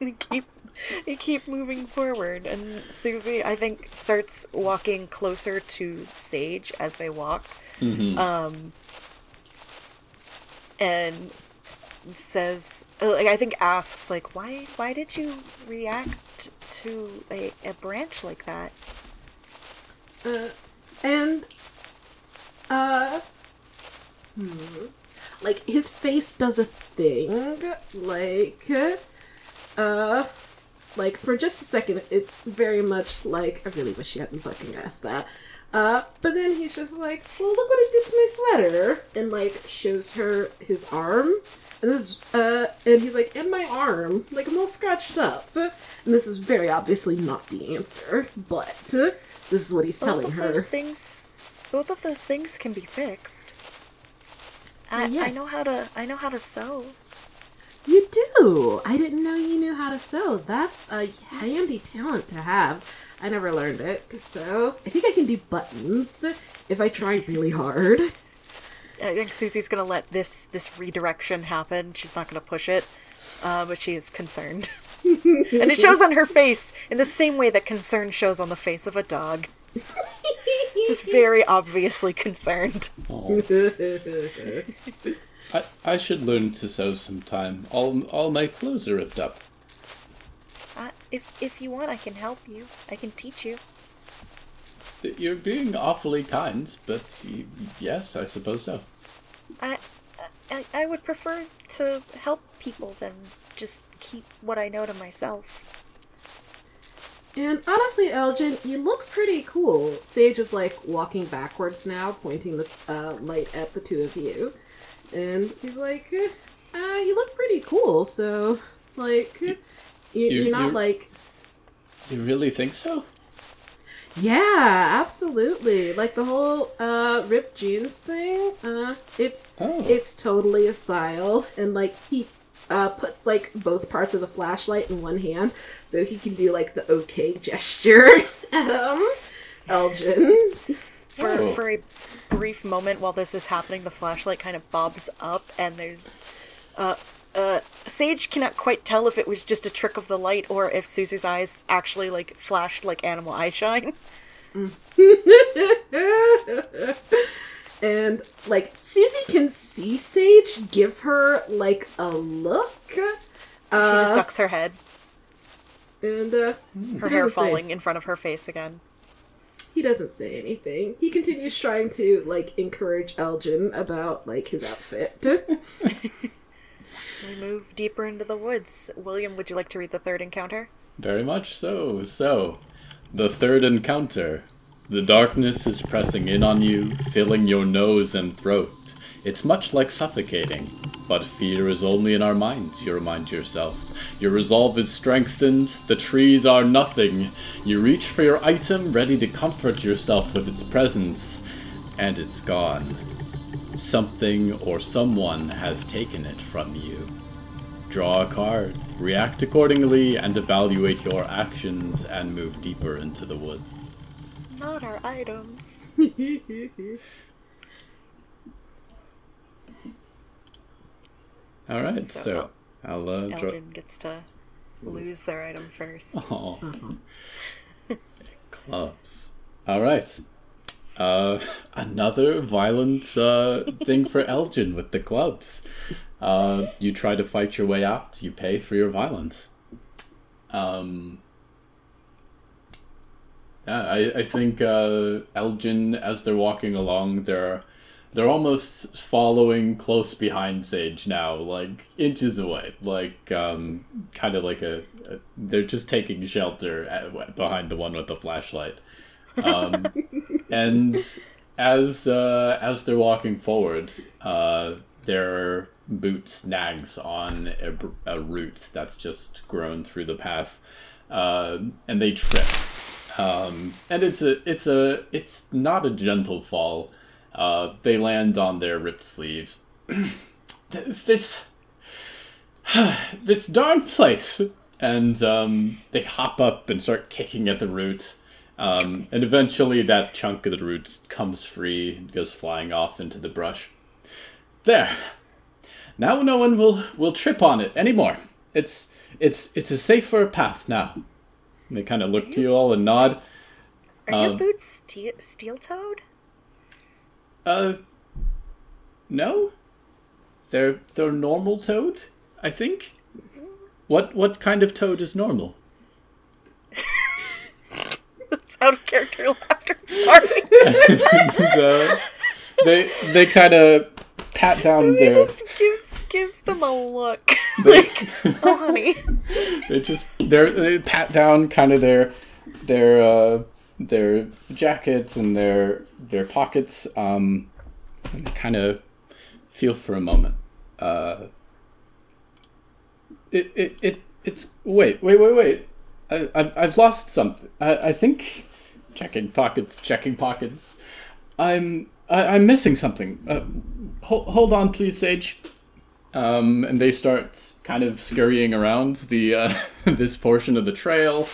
you keep you keep moving forward, and Susie, I think, starts walking closer to Sage as they walk. Um, and says, uh, like, I think asks, like, why why did you react to a, a branch like that? Uh, and uh hmm, like his face does a thing like uh like for just a second it's very much like i really wish you hadn't fucking asked that uh but then he's just like well look what it did to my sweater and like shows her his arm and this is, uh and he's like and my arm like i'm all scratched up and this is very obviously not the answer but uh, this is what he's Both telling of her those things, both of those things can be fixed. I, Yeah. I know how to I know how to sew. You do. I didn't know you knew how to sew. That's a handy talent to have. I never learned it so. I think I can do buttons if I try really hard. I think Susie's gonna let this this redirection happen. She's not gonna push it, uh, but she is concerned, and it shows on her face in the same way that concern shows on the face of a dog. Just very obviously concerned. I, I should learn to sew sometime. All all my clothes are ripped up. If if you want, I can help you. I can teach you. You're being awfully kind, but y- yes, I suppose so. I, I I would prefer to help people than just keep what I know to myself. And honestly, Elgin, you look pretty cool. Sage is like walking backwards now, pointing the uh, light at the two of you. And he's like, uh, uh, you look pretty cool, so, like, you, you- you're not you're- like, You really think so? yeah, absolutely. Like the whole uh, ripped jeans thing, uh, it's Oh. it's totally a style. And like he uh, puts like both parts of the flashlight in one hand, so he can do like the okay gesture at um Elgin. For Oh. for a brief moment while this is happening, the flashlight kind of bobs up, and there's uh uh Sage cannot quite tell if it was just a trick of the light or if Susie's eyes actually like flashed like animal eye shine. and like Susie can see Sage give her like a look. she Uh, just ducks her head, and uh, her hair doesn't say- falling in front of her face again. He doesn't say anything. He continues trying to like encourage Elgin about like his outfit. We move deeper into the woods. William, would you like to read the third encounter? Very much so. So, the third encounter. The darkness is pressing in on you, filling your nose and throat. It's much like suffocating, but fear is only in our minds, you remind yourself. Your resolve is strengthened, the trees are nothing. You reach for your item, ready to comfort yourself with its presence, and it's gone. Something or someone has taken it from you. Draw a card, react accordingly, and evaluate your actions and move deeper into the woods. Not our items. Alright, So, so, I'll uh, draw. Elgin gets to lose their item first. Aw. Clubs. Alright. Uh, another violent uh, thing for Elgin with the clubs. Uh, you try to fight your way out, you pay for your violence. Um, yeah, I, I think uh, Elgin, as they're walking along, they're they're almost following close behind Sage now, like inches away, like um, kind of like a, a. They're just taking shelter at, behind the one with the flashlight, um, and as uh, as they're walking forward, uh, their boot snags on a, a root that's just grown through the path, uh, and they trip. Um, and it's a it's a it's not a gentle fall. Uh, they land on their ripped sleeves. this this darn place, and um, they hop up and start kicking at the root. Um, and eventually, that chunk of the root comes free and goes flying off into the brush. There. Now no one will will trip on it anymore. It's it's it's a safer path now. And they kind of look to you all and nod. Are Um, your boots ste- steel toed? Uh, no. They're they're normal toad, I think. What what kind of toad is normal? Out of character laughter. I'm sorry. so they they kind of pat down Susie their just gives gives them a look. they, oh, honey. they just they're, they pat down kind of their their uh, their jackets and their their pockets um and they kind of feel for a moment uh it it, it it's wait wait wait wait I, I've, I've lost something I, I think checking pockets checking pockets I'm I, I'm missing something uh, hold, hold on please Sage um, and they start kind of scurrying around the uh, this portion of the trail.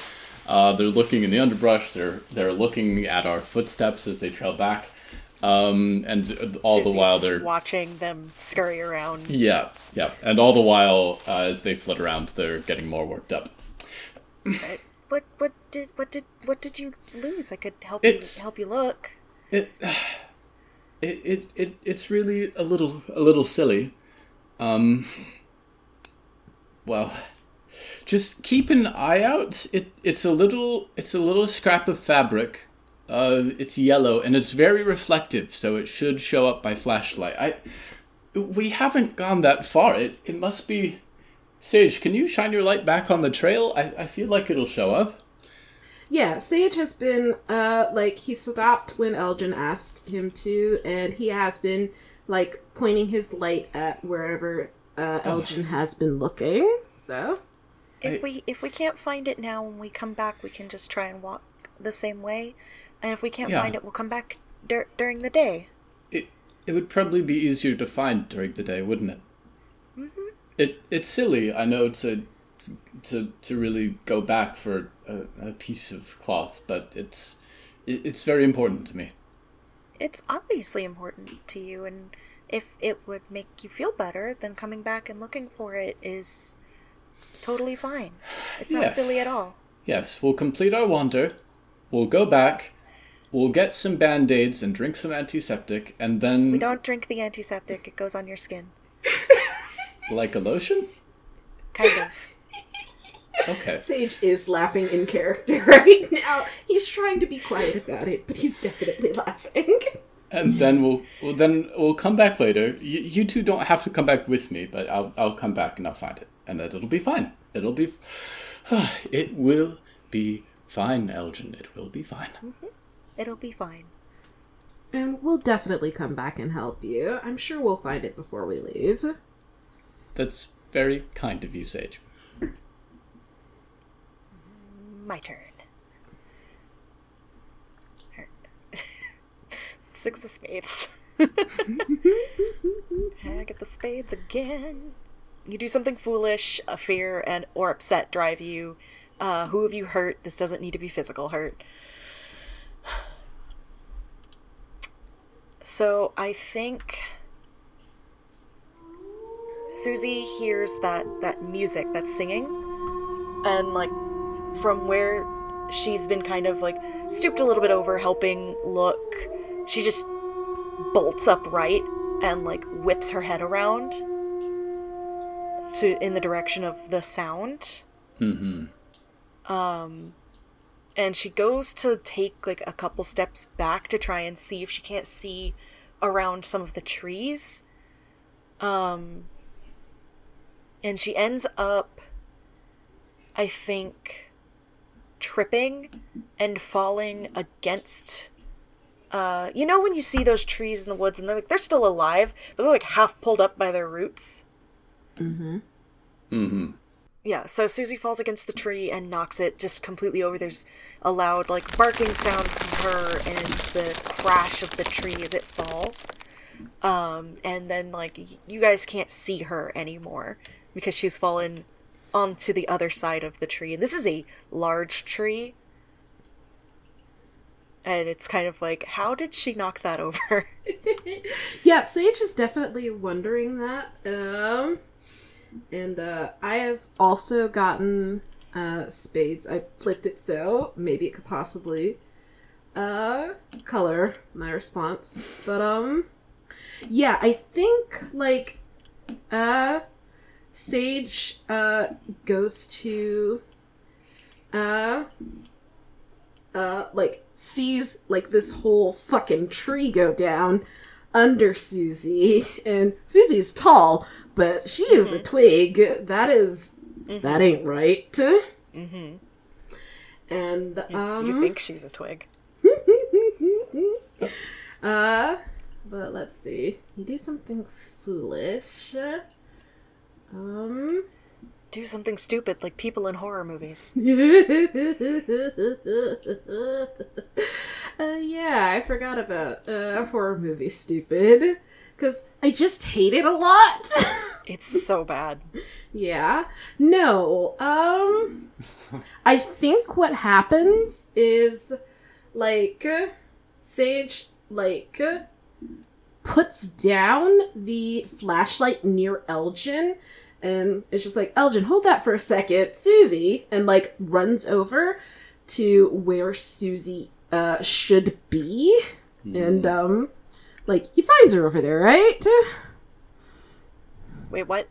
Uh, they're looking in the underbrush. They're they're looking at our footsteps as they trail back, um, and all the while just they're watching them scurry around. yeah yeah, and all the while uh, as they flit around, they're getting more worked up. What what did what did what did you lose? I could help It's- you help you look. It, it, it, it, it's really a little, a little silly. Um, well, just keep an eye out. It, it's a little, it's a little scrap of fabric. Uh, it's yellow and it's very reflective, so it should show up by flashlight. I, we haven't gone that far. It, it must be. Sage, can you shine your light back on the trail? I, I feel like it'll show up. Yeah, Sage has been uh like he stopped when Elgin asked him to, and he has been like pointing his light at wherever uh, Elgin has been looking. So If I- we if we can't find it now when we come back, we can just try and walk the same way. And if we can't Yeah. find it, we'll come back dur- during the day. It it would probably be easier to find during the day, wouldn't it? It it's silly, I know, to to to really go back for a, a piece of cloth, but it's it, it's very important to me. It's obviously important to you, and if it would make you feel better, then coming back and looking for it is totally fine. It's not Yes. silly at all. Yes, we'll complete our wander. We'll go back. We'll get some band aids and drink some antiseptic, and then We don't drink the antiseptic; it goes on your skin. like a lotion. Kind of. Okay. Sage is laughing in character right now. He's trying to be quiet about it, but he's definitely laughing. And then we'll, well then we'll come back later. You, you two don't have to come back with me, but I'll I'll come back and I'll find it, and then it'll be fine. It'll be, it will be fine, Elgin. It will be fine. Mm-hmm. It'll be fine. And we'll definitely come back and help you. I'm sure we'll find it before we leave. That's very kind of you, Sage. My turn. Six of spades. I get the spades again. You do something foolish, a fear and or upset drive you. Uh, who have you hurt? This doesn't need to be physical hurt. So I think Susie hears that that music, that singing, and like from where she's been kind of like stooped a little bit over helping look she just bolts upright and like whips her head around to in the direction of the sound Mm-hmm. and she goes to take like a couple steps back to try and see if she can't see around some of the trees um and she ends up i think tripping and falling against uh you know when you see those trees in the woods and they're like they're still alive but they're like half pulled up by their roots Mm-hmm. yeah, so Susie falls against the tree and knocks it just completely over. There's a loud, like, barking sound from her and the crash of the tree as it falls. Um, and then, like, y- you guys can't see her anymore because she's fallen onto the other side of the tree. And this is a large tree. And it's kind of like, how did she knock that over? Yeah, Sage is definitely wondering that. Um, and uh, I have also gotten uh, spades. I flipped it so maybe it could possibly uh, color my response. But um, yeah, I think like uh, Sage uh goes to uh uh like sees like this whole fucking tree go down under Susie, and Susie's tall, but she is a twig. That is- that ain't right. mm-hmm. And um, you think she's a twig. uh, but let's see. You do something foolish. Um. Do something stupid like people in horror movies. uh, yeah, I forgot about uh, horror movie stupid. because I just hate it a lot. It's so bad. yeah. No. Um. I think what happens is, like, Sage like puts down the flashlight near Elgin and it's just like Elgin, hold that for a second, Susie, and like runs over to where Susie uh should be, and um, like he finds her over there, right? Wait, what?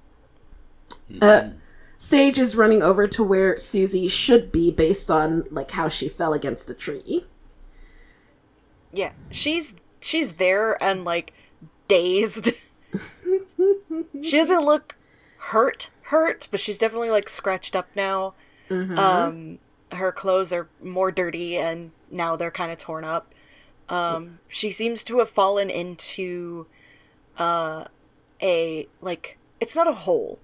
Uh, Sage is running over to where Susie should be based on like how she fell against the tree. Yeah, she's she's there and like dazed. she doesn't look hurt, hurt, but she's definitely like scratched up now. Um, her clothes are more dirty and now they're kind of torn up. Um, she seems to have fallen into uh, a like it's not a hole,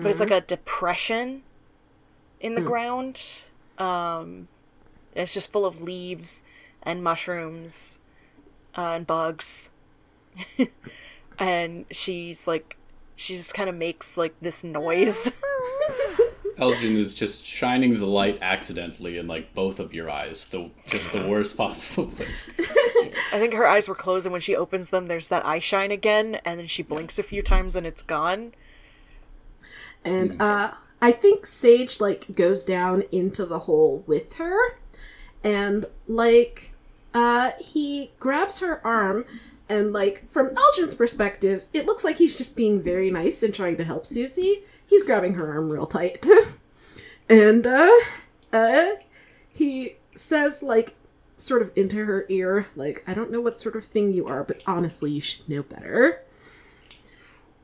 but it's like a depression in the ground. Um, it's just full of leaves and mushrooms uh, and bugs. and she's like, she just kind of makes like this noise. Elgin is just shining the light accidentally in like both of your eyes, the just the worst possible place. I think her eyes were closed, and when she opens them, there's that eye shine again, and then she blinks a few times and it's gone. And uh I think Sage like goes down into the hole with her and like uh he grabs her arm and like from Elgin's perspective, it looks like he's just being very nice and trying to help Susie. He's grabbing her arm real tight. and uh uh he says like sort of into her ear like I don't know what sort of thing you are, but honestly, you should know better.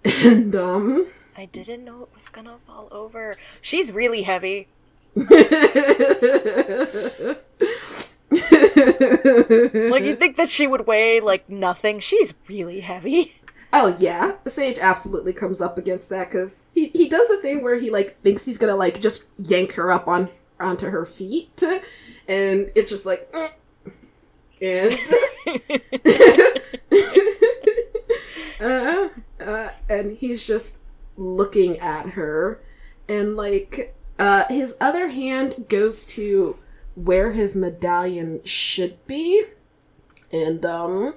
And um I didn't know it was gonna fall over. She's really heavy. Like you'd think that she would weigh like nothing. She's really heavy. Oh yeah, Sage absolutely comes up against that because he he does the thing where he like thinks he's gonna like just yank her up on onto her feet, and it's just like, "Eh." and uh, uh, and he's just looking at her, and like uh, his other hand goes to where his medallion should be, and um,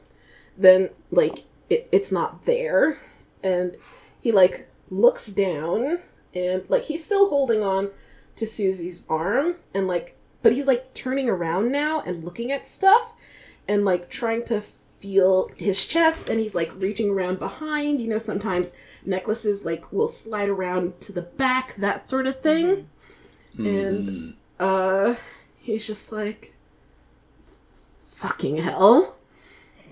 then like it, it's not there. And he like looks down and like he's still holding on to susie's arm and like but he's like turning around now and looking at stuff and like trying to feel his chest and he's like reaching around behind. You know sometimes necklaces like will slide around to the back that sort of thing. And uh he's just like fucking hell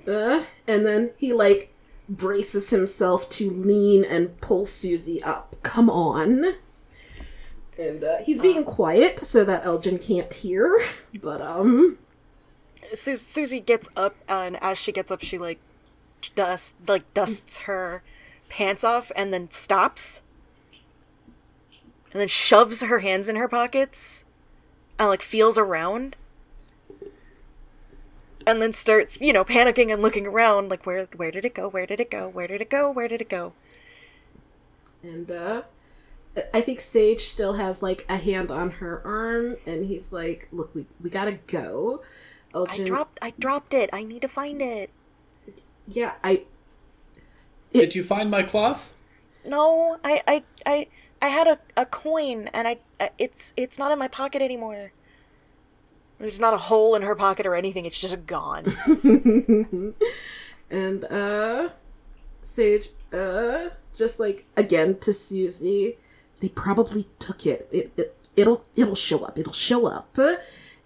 uh, and then he like braces himself to lean and pull Susie up. Come on. And uh, he's being quiet so that Elgin can't hear. But um, Su- Susie gets up, and as she gets up, she like dust like dusts her pants off, and then stops, and then shoves her hands in her pockets, and like feels around, and then starts you know panicking and looking around, like where where did it go? Where did it go? Where did it go? Where did it go? and uh, I think Sage still has like a hand on her arm, and he's like, "Look, we we gotta go." I Elgin, dropped I dropped it. I need to find it. yeah, I Did you find my cloth? No, I I I I had a, a coin and I I- it's it's not in my pocket anymore. There's not a hole in her pocket or anything. It's just gone. and uh Sage uh just like again to Susie they probably took it. It, it it'll it'll show up. It'll show up.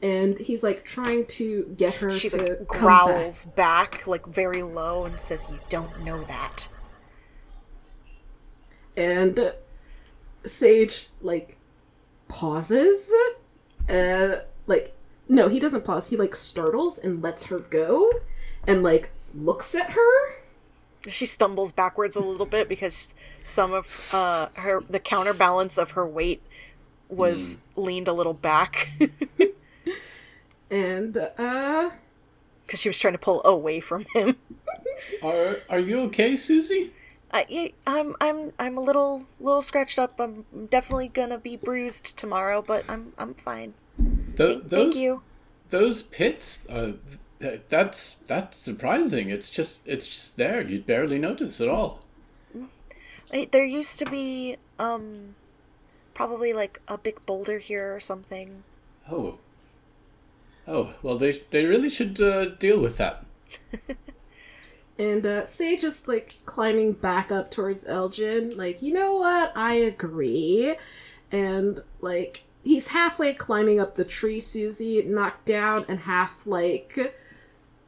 And he's like trying to get her she to like growls back. like very low and says, "You don't know that." back. And Sage like pauses. Uh like no, he doesn't pause. He like startles and lets her go and like looks at her. She stumbles backwards a little bit because some of uh her the counterbalance of her weight was leaned a little back And uh because she was trying to pull away from him. Are Are you okay, Susie? I, yeah, I'm I'm I'm a little little scratched up. I'm definitely gonna be bruised tomorrow, but I'm I'm fine. Th- Thank, those thank you. those pits. Uh, th- that's that's surprising. It's just it's just there. You'd barely notice at all. I, there used to be um probably like a big boulder here or something. Oh. Oh well, they they really should uh, deal with that. And uh, Sage is like climbing back up towards Elgin, like, you know what? I agree. And like, he's halfway climbing up the tree Susie knocked down, and half like,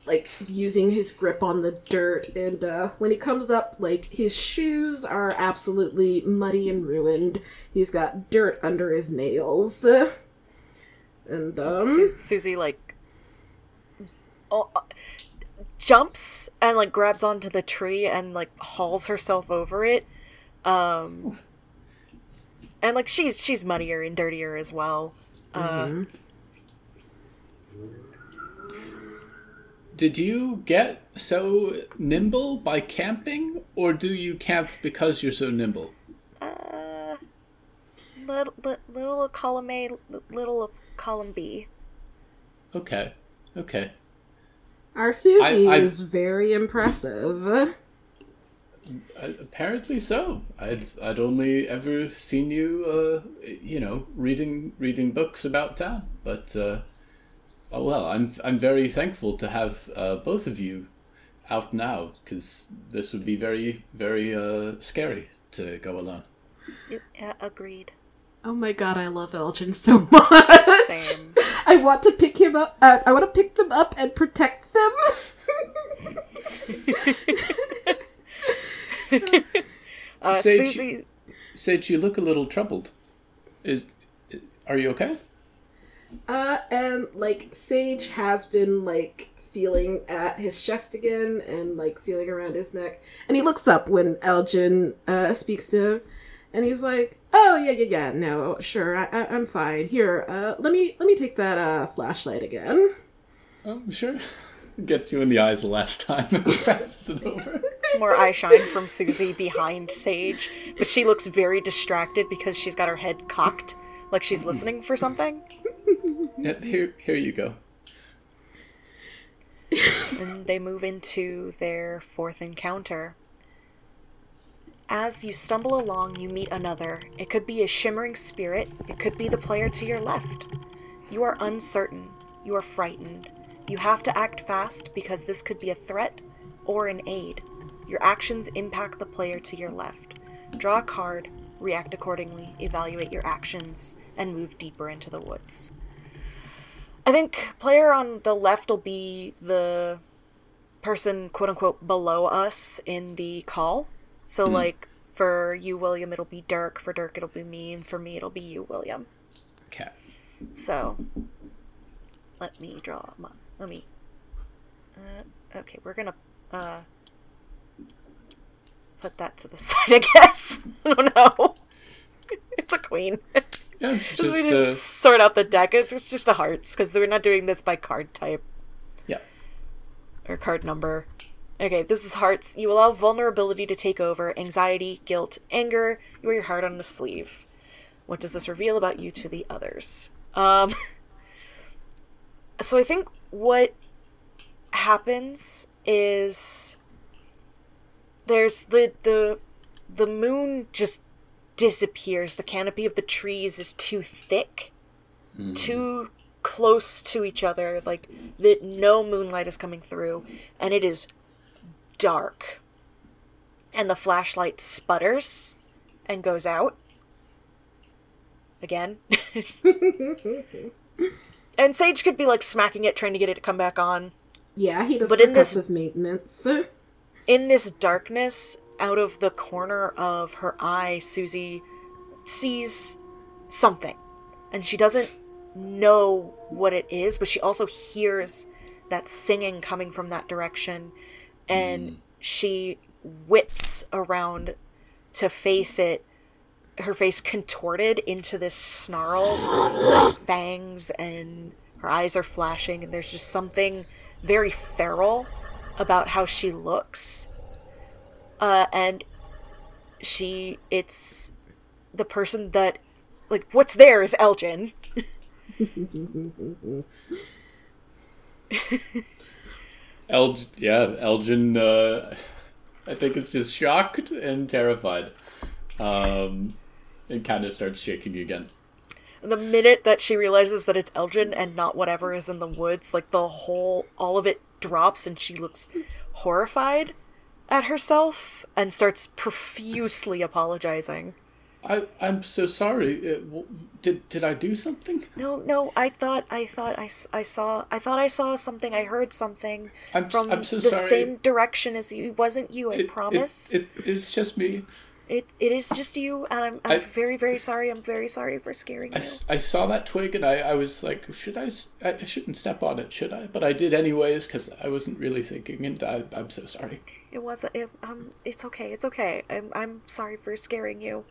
like using his grip on the dirt. And uh, when he comes up, like, his shoes are absolutely muddy and ruined. He's got dirt under his nails. And um, Su- Susie like oh, uh, jumps and like grabs onto the tree and like hauls herself over it. Um and like she's she's muddier and dirtier as well. Uh Did you get so nimble by camping, or do you camp because you're so nimble? uh little little of column A, little of column B. Okay, okay. Our Susie I- I- is very impressive. Uh, apparently so. I'd I'd only ever seen you, uh, you know, reading reading books about town. But uh, oh well, I'm I'm very thankful to have uh, both of you out now because this would be very very uh, scary to go alone. Yeah, agreed. Oh my god, I love Elgin so much. Same. I want to pick him up. Uh, I want to pick them up and protect them. Uh, Sage- Susie Sage, you look a little troubled. Is are you okay? uh, and like Sage has been like feeling at his chest again and like feeling around his neck, and he looks up when Elgin uh, speaks to him, and he's like, "Oh yeah, yeah, yeah, no, sure, I, I, I'm fine. Here, uh, let me let me take that uh, flashlight again." Oh, sure. Gets you in the eyes the last time and passes it over. more eye shine from Susie behind Sage, but she looks very distracted because she's got her head cocked, like she's listening for something. Yep, here here you go. And they move into their fourth encounter. As you stumble along, you meet another. It could be a shimmering spirit, it could be the player to your left. You are uncertain, you are frightened. You have to act fast because this could be a threat or an aid. Your actions impact the player to your left. Draw a card, react accordingly, evaluate your actions, and move deeper into the woods. I think player on the left will be the person quote unquote below us in the call. So like for you William it'll be Dirk, for Dirk it'll be me, and for me it'll be you William. Okay. So let me draw my let me uh, okay, we're gonna uh put that to the side I guess. I don't it's a queen. Yeah, Because we just didn't uh, sort out the deck. It's, it's just a hearts because we're not doing this by card type yeah. or card number. Okay, this is hearts. You allow vulnerability to take over, anxiety, guilt, anger. You wear your heart on the sleeve. What does this reveal about you to the others? Um, so I think what happens is there's the the the moon just disappears. The canopy of the trees is too thick, too close to each other, like that no moonlight is coming through, and it is dark. And the flashlight sputters and goes out. Again. and Sage could be like smacking it, trying to get it to come back on. Yeah, he does But in this- maintenance. in this darkness, out of the corner of her eye, Susie sees something. And she doesn't know what it is, but she also hears that singing coming from that direction. And she whips around to face it, her face contorted into this snarl, fangs, and her eyes are flashing, and there's just something very feral about how she looks. Uh, and she, it's the person that, like, what's there is Elgin. El- yeah, Elgin, uh, I think it's just shocked and terrified. Um, and kind of starts shaking again. the minute that she realizes that it's Elgin and not whatever is in the woods, like the whole, all of it drops and she looks horrified at herself and starts profusely apologizing. I, I'm so sorry. Uh, did did I do something? No, no, I thought, I thought I, I saw, I thought I saw something, I heard something I'm from I'm so the sorry. same direction as you. It wasn't you, I It- it- promise. It, it's just me. It, it is just you, and I'm, I'm I- very, very sorry. I'm very sorry for scaring I, you. I saw that twig and I, I was like, should I? I shouldn't step on it, should I? But I did anyways because I wasn't really thinking, and I, I'm so sorry. It was, it, um, it's okay, it's okay. I'm, I'm sorry for scaring you.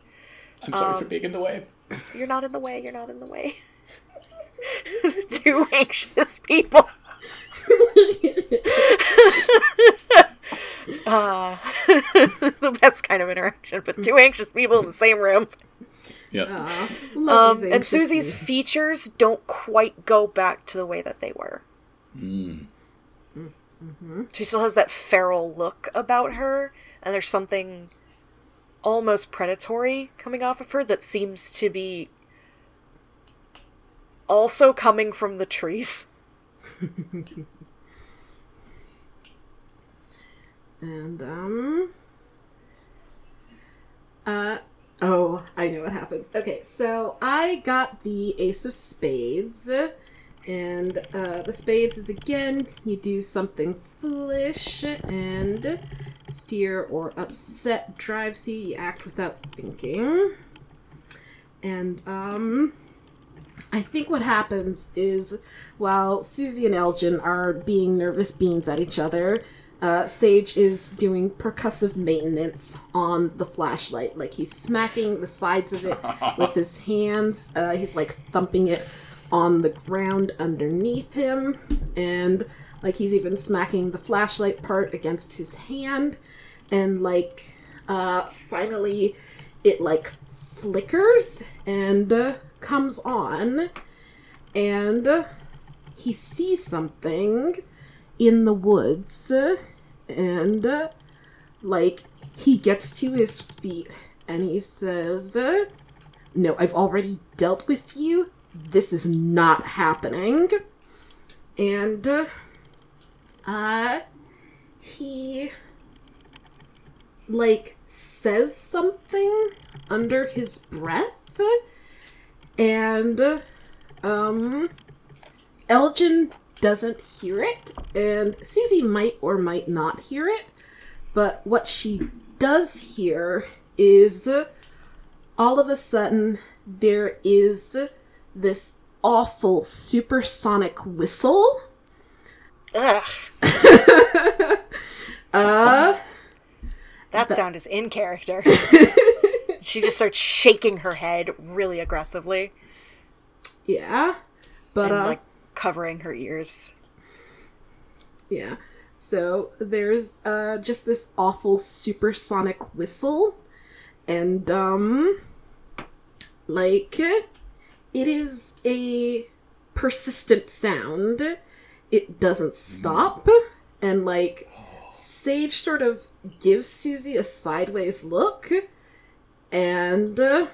I'm sorry Um, for being in the way. You're not in the way. You're not in the way. Two anxious people. uh, the best kind of interaction, but two anxious people in the same room. Yeah. Um, and Susie's people. features don't quite go back to the way that they were. Mm. She still has that feral look about her, and there's something almost predatory coming off of her that seems to be also coming from the trees. And um uh oh, I know what happens. Okay, so I got the Ace of Spades. And uh, the spades is again, you do something foolish, and fear or upset drives you. You act without thinking. And um, I think what happens is while Susie and Elgin are being nervous beans at each other, uh, Sage is doing percussive maintenance on the flashlight. Like he's smacking the sides of it with his hands. Uh, he's like thumping it on the ground underneath him. And like he's even smacking the flashlight part against his hand. And like uh, finally it like flickers and uh, comes on. And he sees something in the woods and uh, like he gets to his feet and he says no i've already dealt with you this is not happening and uh, uh he like says something under his breath and um elgin doesn't hear it, and Susie might or might not hear it, but what she does hear is all of a sudden there is this awful supersonic whistle. Ugh, uh, that sound is in character. she just starts shaking her head really aggressively yeah, but and uh, like covering her ears. Yeah. So there's uh just this awful supersonic whistle and um like it is a persistent sound. It doesn't stop and like Sage sort of gives Susie a sideways look and uh,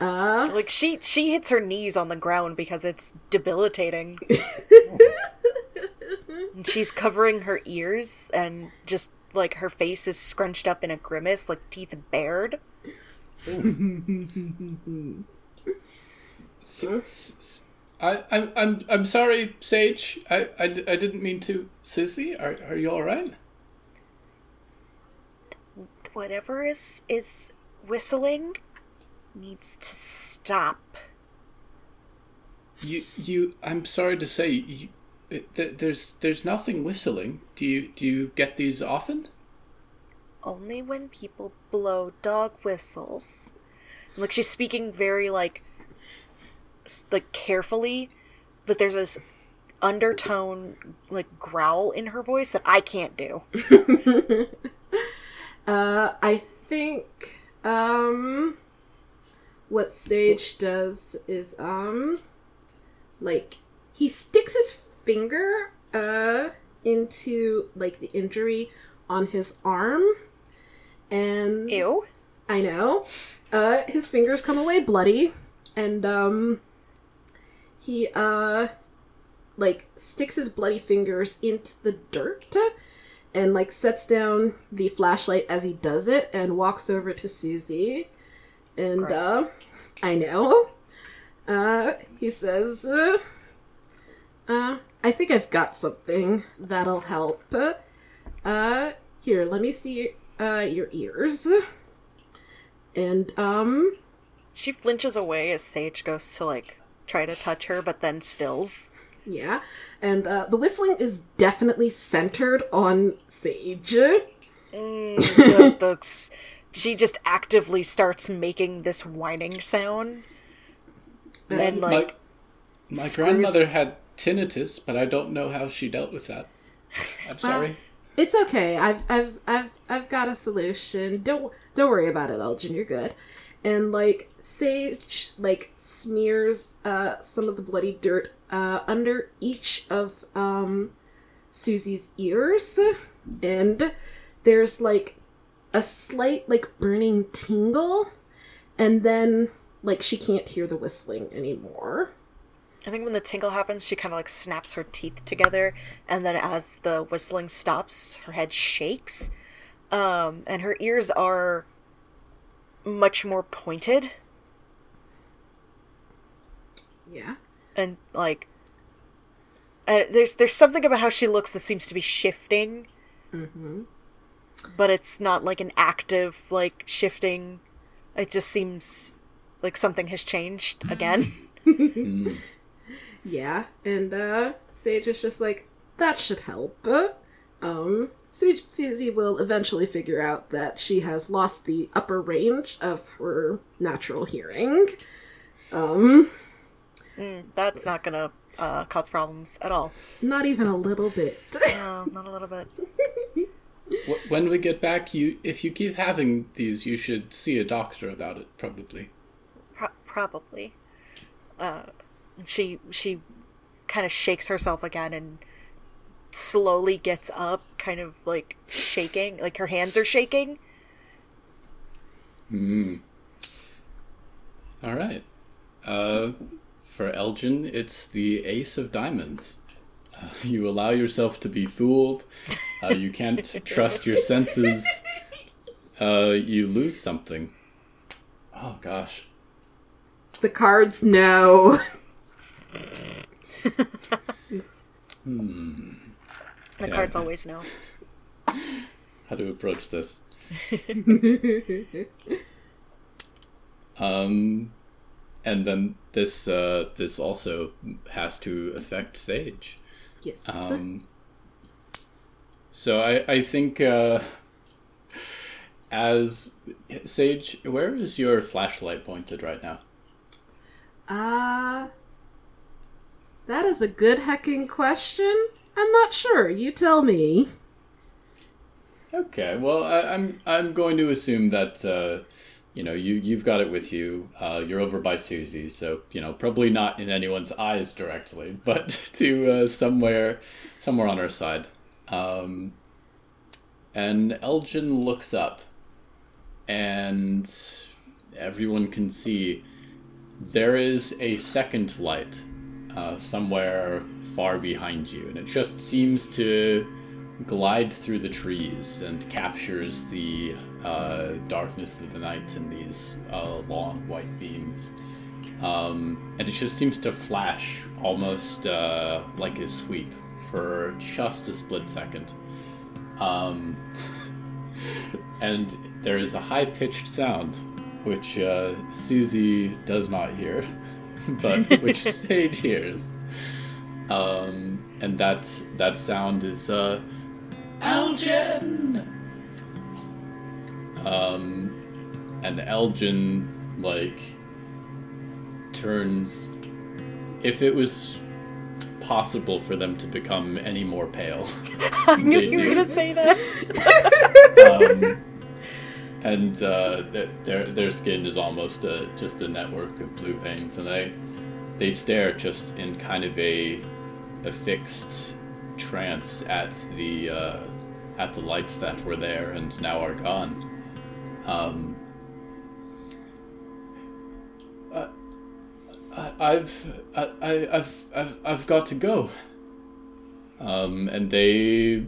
uh Like she she hits her knees on the ground because it's debilitating. and she's covering her ears and just like her face is scrunched up in a grimace, like teeth bared. S- s- s- I, I'm, I'm, I'm sorry, Sage. I, I, I didn't mean to. Susie, are, are you all right? Whatever is is whistling needs to stop. You, you. I'm sorry to say, you, it, there's, there's nothing whistling. Do you, do you get these often? Only when people blow dog whistles. Like she's speaking very like like carefully, but there's this undertone like growl in her voice that I can't do. uh, I think um, what Sage does is um, like he sticks his finger uh into like the injury on his arm, and Ew. I know. Uh, his fingers come away bloody, and um, he uh, like sticks his bloody fingers into the dirt, and like sets down the flashlight as he does it, and walks over to Susie, and Gross. uh, I know. Uh, he says, uh, uh, I think I've got something that'll help. Uh, here, let me see uh, your ears. And, um, She flinches away as Sage goes to like try to touch her, but then stills. yeah. And, uh, the whistling is definitely centered on Sage. Mm, the, the, she just actively starts making this whining sound. And my like, my screws- grandmother had tinnitus, but I don't know how she dealt with that. I'm sorry. It's okay. I've I've I've I've got a solution. Don't don't worry about it, Elgin. You're good. And like Sage like smears uh some of the bloody dirt uh under each of um Susie's ears. And there's like a slight like burning tingle. And then like she can't hear the whistling anymore. I think when the tingle happens, she kind of like snaps her teeth together, and then as the whistling stops, her head shakes, um, and her ears are much more pointed Yeah. and like. Uh, there's there's something about how she looks that seems to be shifting, Mhm. but it's not like an active like shifting. It just seems like something has changed again. Mm. Yeah, and uh Sage is just like, that should help. Um Sage Susie will eventually figure out that she has lost the upper range of her natural hearing. Um Mm, that's not gonna uh, cause problems at all. not even a little bit. No, not a little bit. When we get back, you if you keep having these, you should see a doctor about it. Probably. Pro- probably. Uh, she she kind of shakes herself again and slowly gets up, kind of like shaking, like her hands are shaking. Mm. All right. Uh, for Elgin, it's the Ace of Diamonds. Uh, you allow yourself to be fooled. Uh, you can't trust your senses. Uh, you lose something. Oh gosh. the cards no. Hmm. The Yeah. cards always know. How to approach this? Um, and then this uh, this also has to affect Sage. yes. Um, so I I think uh, as Sage, where is your flashlight pointed right now? Uh that is a good hecking question. I'm not sure. You tell me. Okay, well I, I'm I'm going to assume that uh, you know you you've got it with you. Uh, you're over by Susie, so you know probably not in anyone's eyes directly, but to uh, somewhere somewhere on her side. Um, and Elgin looks up, and everyone can see there is a second light uh, somewhere far behind you, and it just seems to glide through the trees and captures the uh, darkness of the night and these uh, long white beams. Um, and it just seems to flash almost uh, like a sweep for just a split second. Um, and there is a high pitched sound, which uh, Susie does not hear, but which Sage hears. Um, and that that sound is uh, Elgin. Um, and Elgin like turns. If it was possible for them to become any more pale. I knew you were gonna say that. um, and uh, their their skin is almost a, just a network of blue veins, and they they stare just in kind of a a fixed trance at the uh, at the lights that were there and now are gone. Um, I, I've I, I, I've I've I've got to go. Um, and they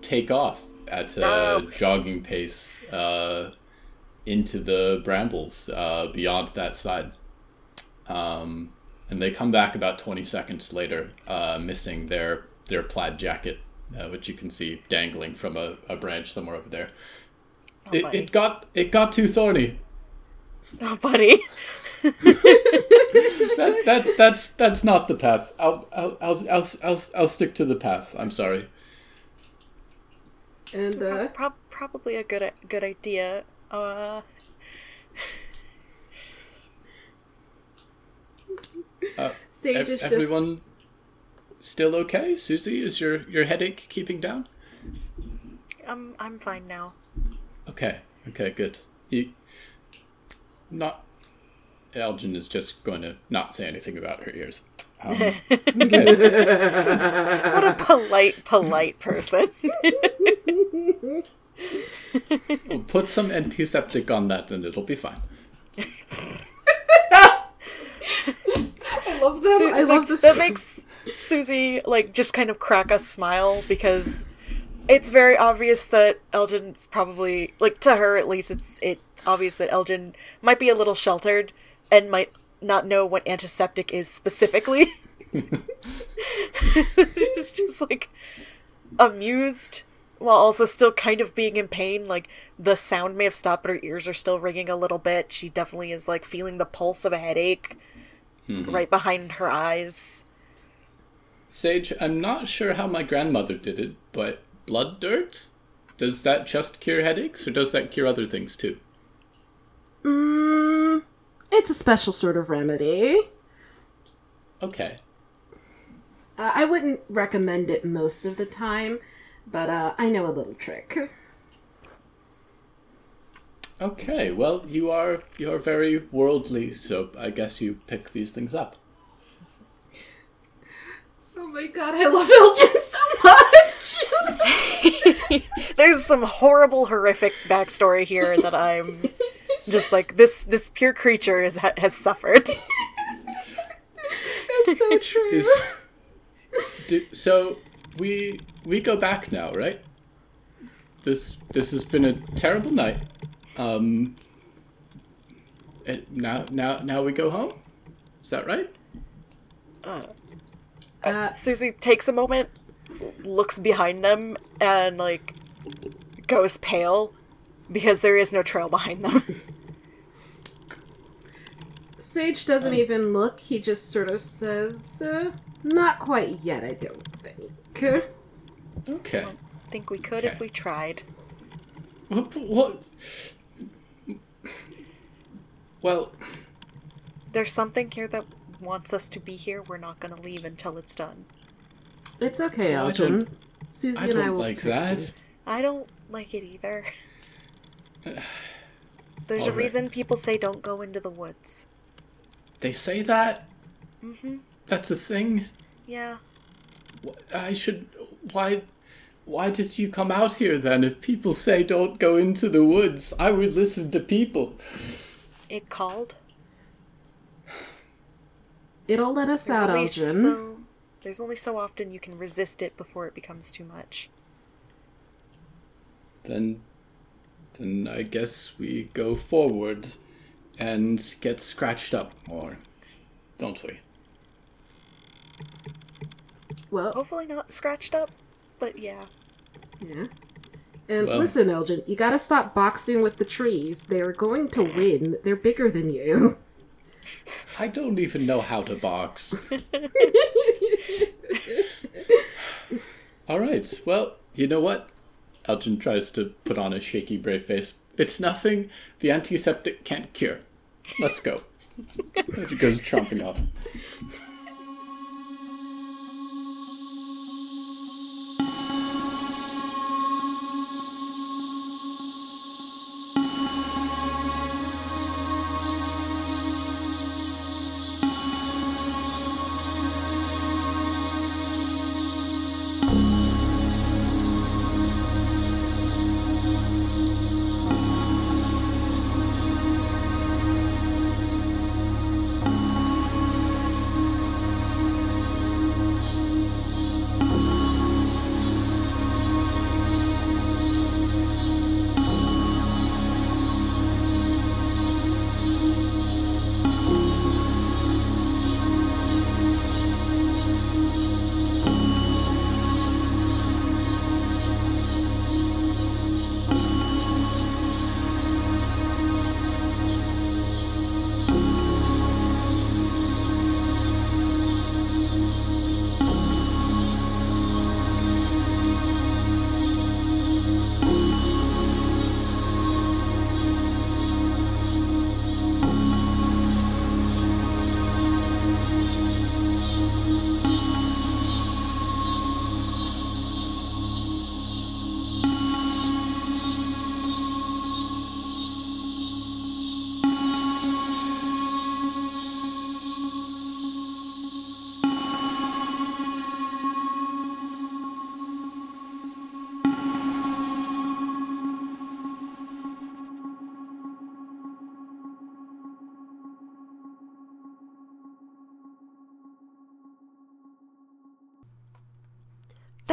take off at a Oh. jogging pace uh, into the brambles uh, beyond that side. Um, and they come back about 20 seconds later, uh, missing their, their plaid jacket, uh, which you can see dangling from a, a branch somewhere over there. It, it got it got too thorny. Oh, buddy. That, that that's that's not the path. I'll I'll I'll I'll, I'll, I'll stick to the path. I'm sorry. And uh, Prob- probably a good good idea. Uh, Sage Ev- is just everyone still okay? Susie, is your your headache keeping down? I'm I'm fine now. Okay. Okay. Good. You not. Elgin is just going to not say anything about her ears. Um, okay. What a polite, polite person. We'll put some antiseptic on that, and it'll be fine. I love them. Su- I love like, the that makes Susie like just kind of crack a smile because it's very obvious that Elgin's probably like to her at least it's it's obvious that Elgin might be a little sheltered and might not know what antiseptic is specifically. She's just like amused while also still kind of being in pain. Like the sound may have stopped, but her ears are still ringing a little bit. She definitely is like feeling the pulse of a headache mm-hmm. right behind her eyes. Sage, I'm not sure how my grandmother did it, but blood dirt? Does that just cure headaches, or does that cure other things too? Mm, it's a special sort of remedy. Okay. Uh, I wouldn't recommend it most of the time, but uh, I know a little trick. Okay, well, you are you are very worldly, so I guess you pick these things up. Oh my god, I love Elgin so much! There's some horrible, horrific backstory here that I'm just like this. This pure creature is has suffered. That's so true. Is, do, so we we go back now, right? This this has been a terrible night. Um. And now now now we go home. Is that right? Uh, Uh, Susie takes a moment, looks behind them, and like goes pale because there is no trail behind them. Sage doesn't even look, he just sort of says, uh, Not quite yet, I don't think. Okay. I think we could if we tried. What? what? Well, There's something here that wants us to be here. We're not gonna leave until it's done. It's okay, I Elgin. don't- Susie I and I don't will like that. you. I don't like it either. There's a Alright. reason people say don't go into the woods. They say that. Mm-hmm. That's a thing. Yeah. I should. Why? Why did you come out here then? If people say don't go into the woods, I would listen to people. It called. It'll let us There's out, only Elgin. so there's only so often you can resist it before it becomes too much. Then, then I guess we go forward, and get scratched up more, don't we? Well, Hopefully not scratched up, but yeah. yeah. And Well- listen, Elgin, you gotta stop boxing with the trees. They're going to win. They're bigger than you. I don't even know how to box. All right. Well, you know what? Elgin tries to put on a shaky, brave face. It's nothing the antiseptic can't cure. Let's go. he goes tromping off.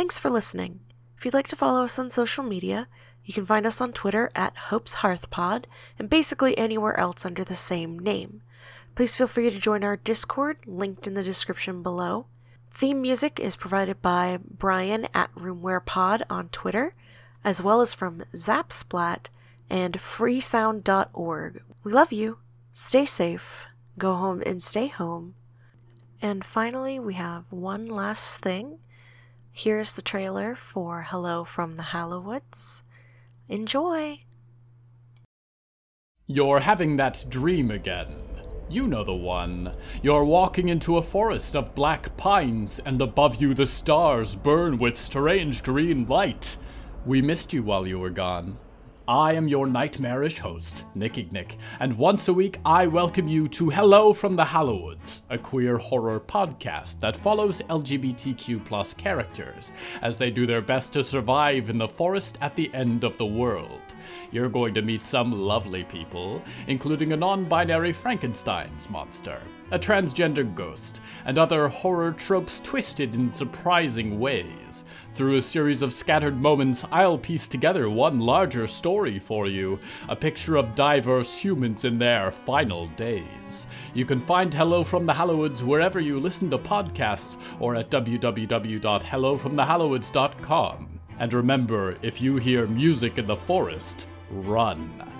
Thanks for listening. If you'd like to follow us on social media, you can find us on Twitter at Hope's Hearth Pod and basically anywhere else under the same name. Please feel free to join our Discord, linked in the description below. Theme music is provided by Brian at Roomware Pod on Twitter, as well as from Zapsplat and freesound.org. We love you. Stay safe. Go home and stay home. And finally, we have one last thing. Here's the trailer for Hello from the Hallowoods. Enjoy! You're having that dream again. You know the one. You're walking into a forest of black pines, and above you the stars burn with strange green light. We missed you while you were gone. I am your nightmarish host, Nick Ignick, and once a week I welcome you to Hello from the Hallowoods, a queer horror podcast that follows LGBTQ plus characters as they do their best to survive in the forest at the end of the world. You're going to meet some lovely people, including a non binary Frankenstein's monster, a transgender ghost, and other horror tropes twisted in surprising ways. Through a series of scattered moments, I'll piece together one larger story for you a picture of diverse humans in their final days. You can find Hello from the Hallowoods wherever you listen to podcasts or at www.hellofromthehallowoods.com. And remember, if you hear music in the forest, run.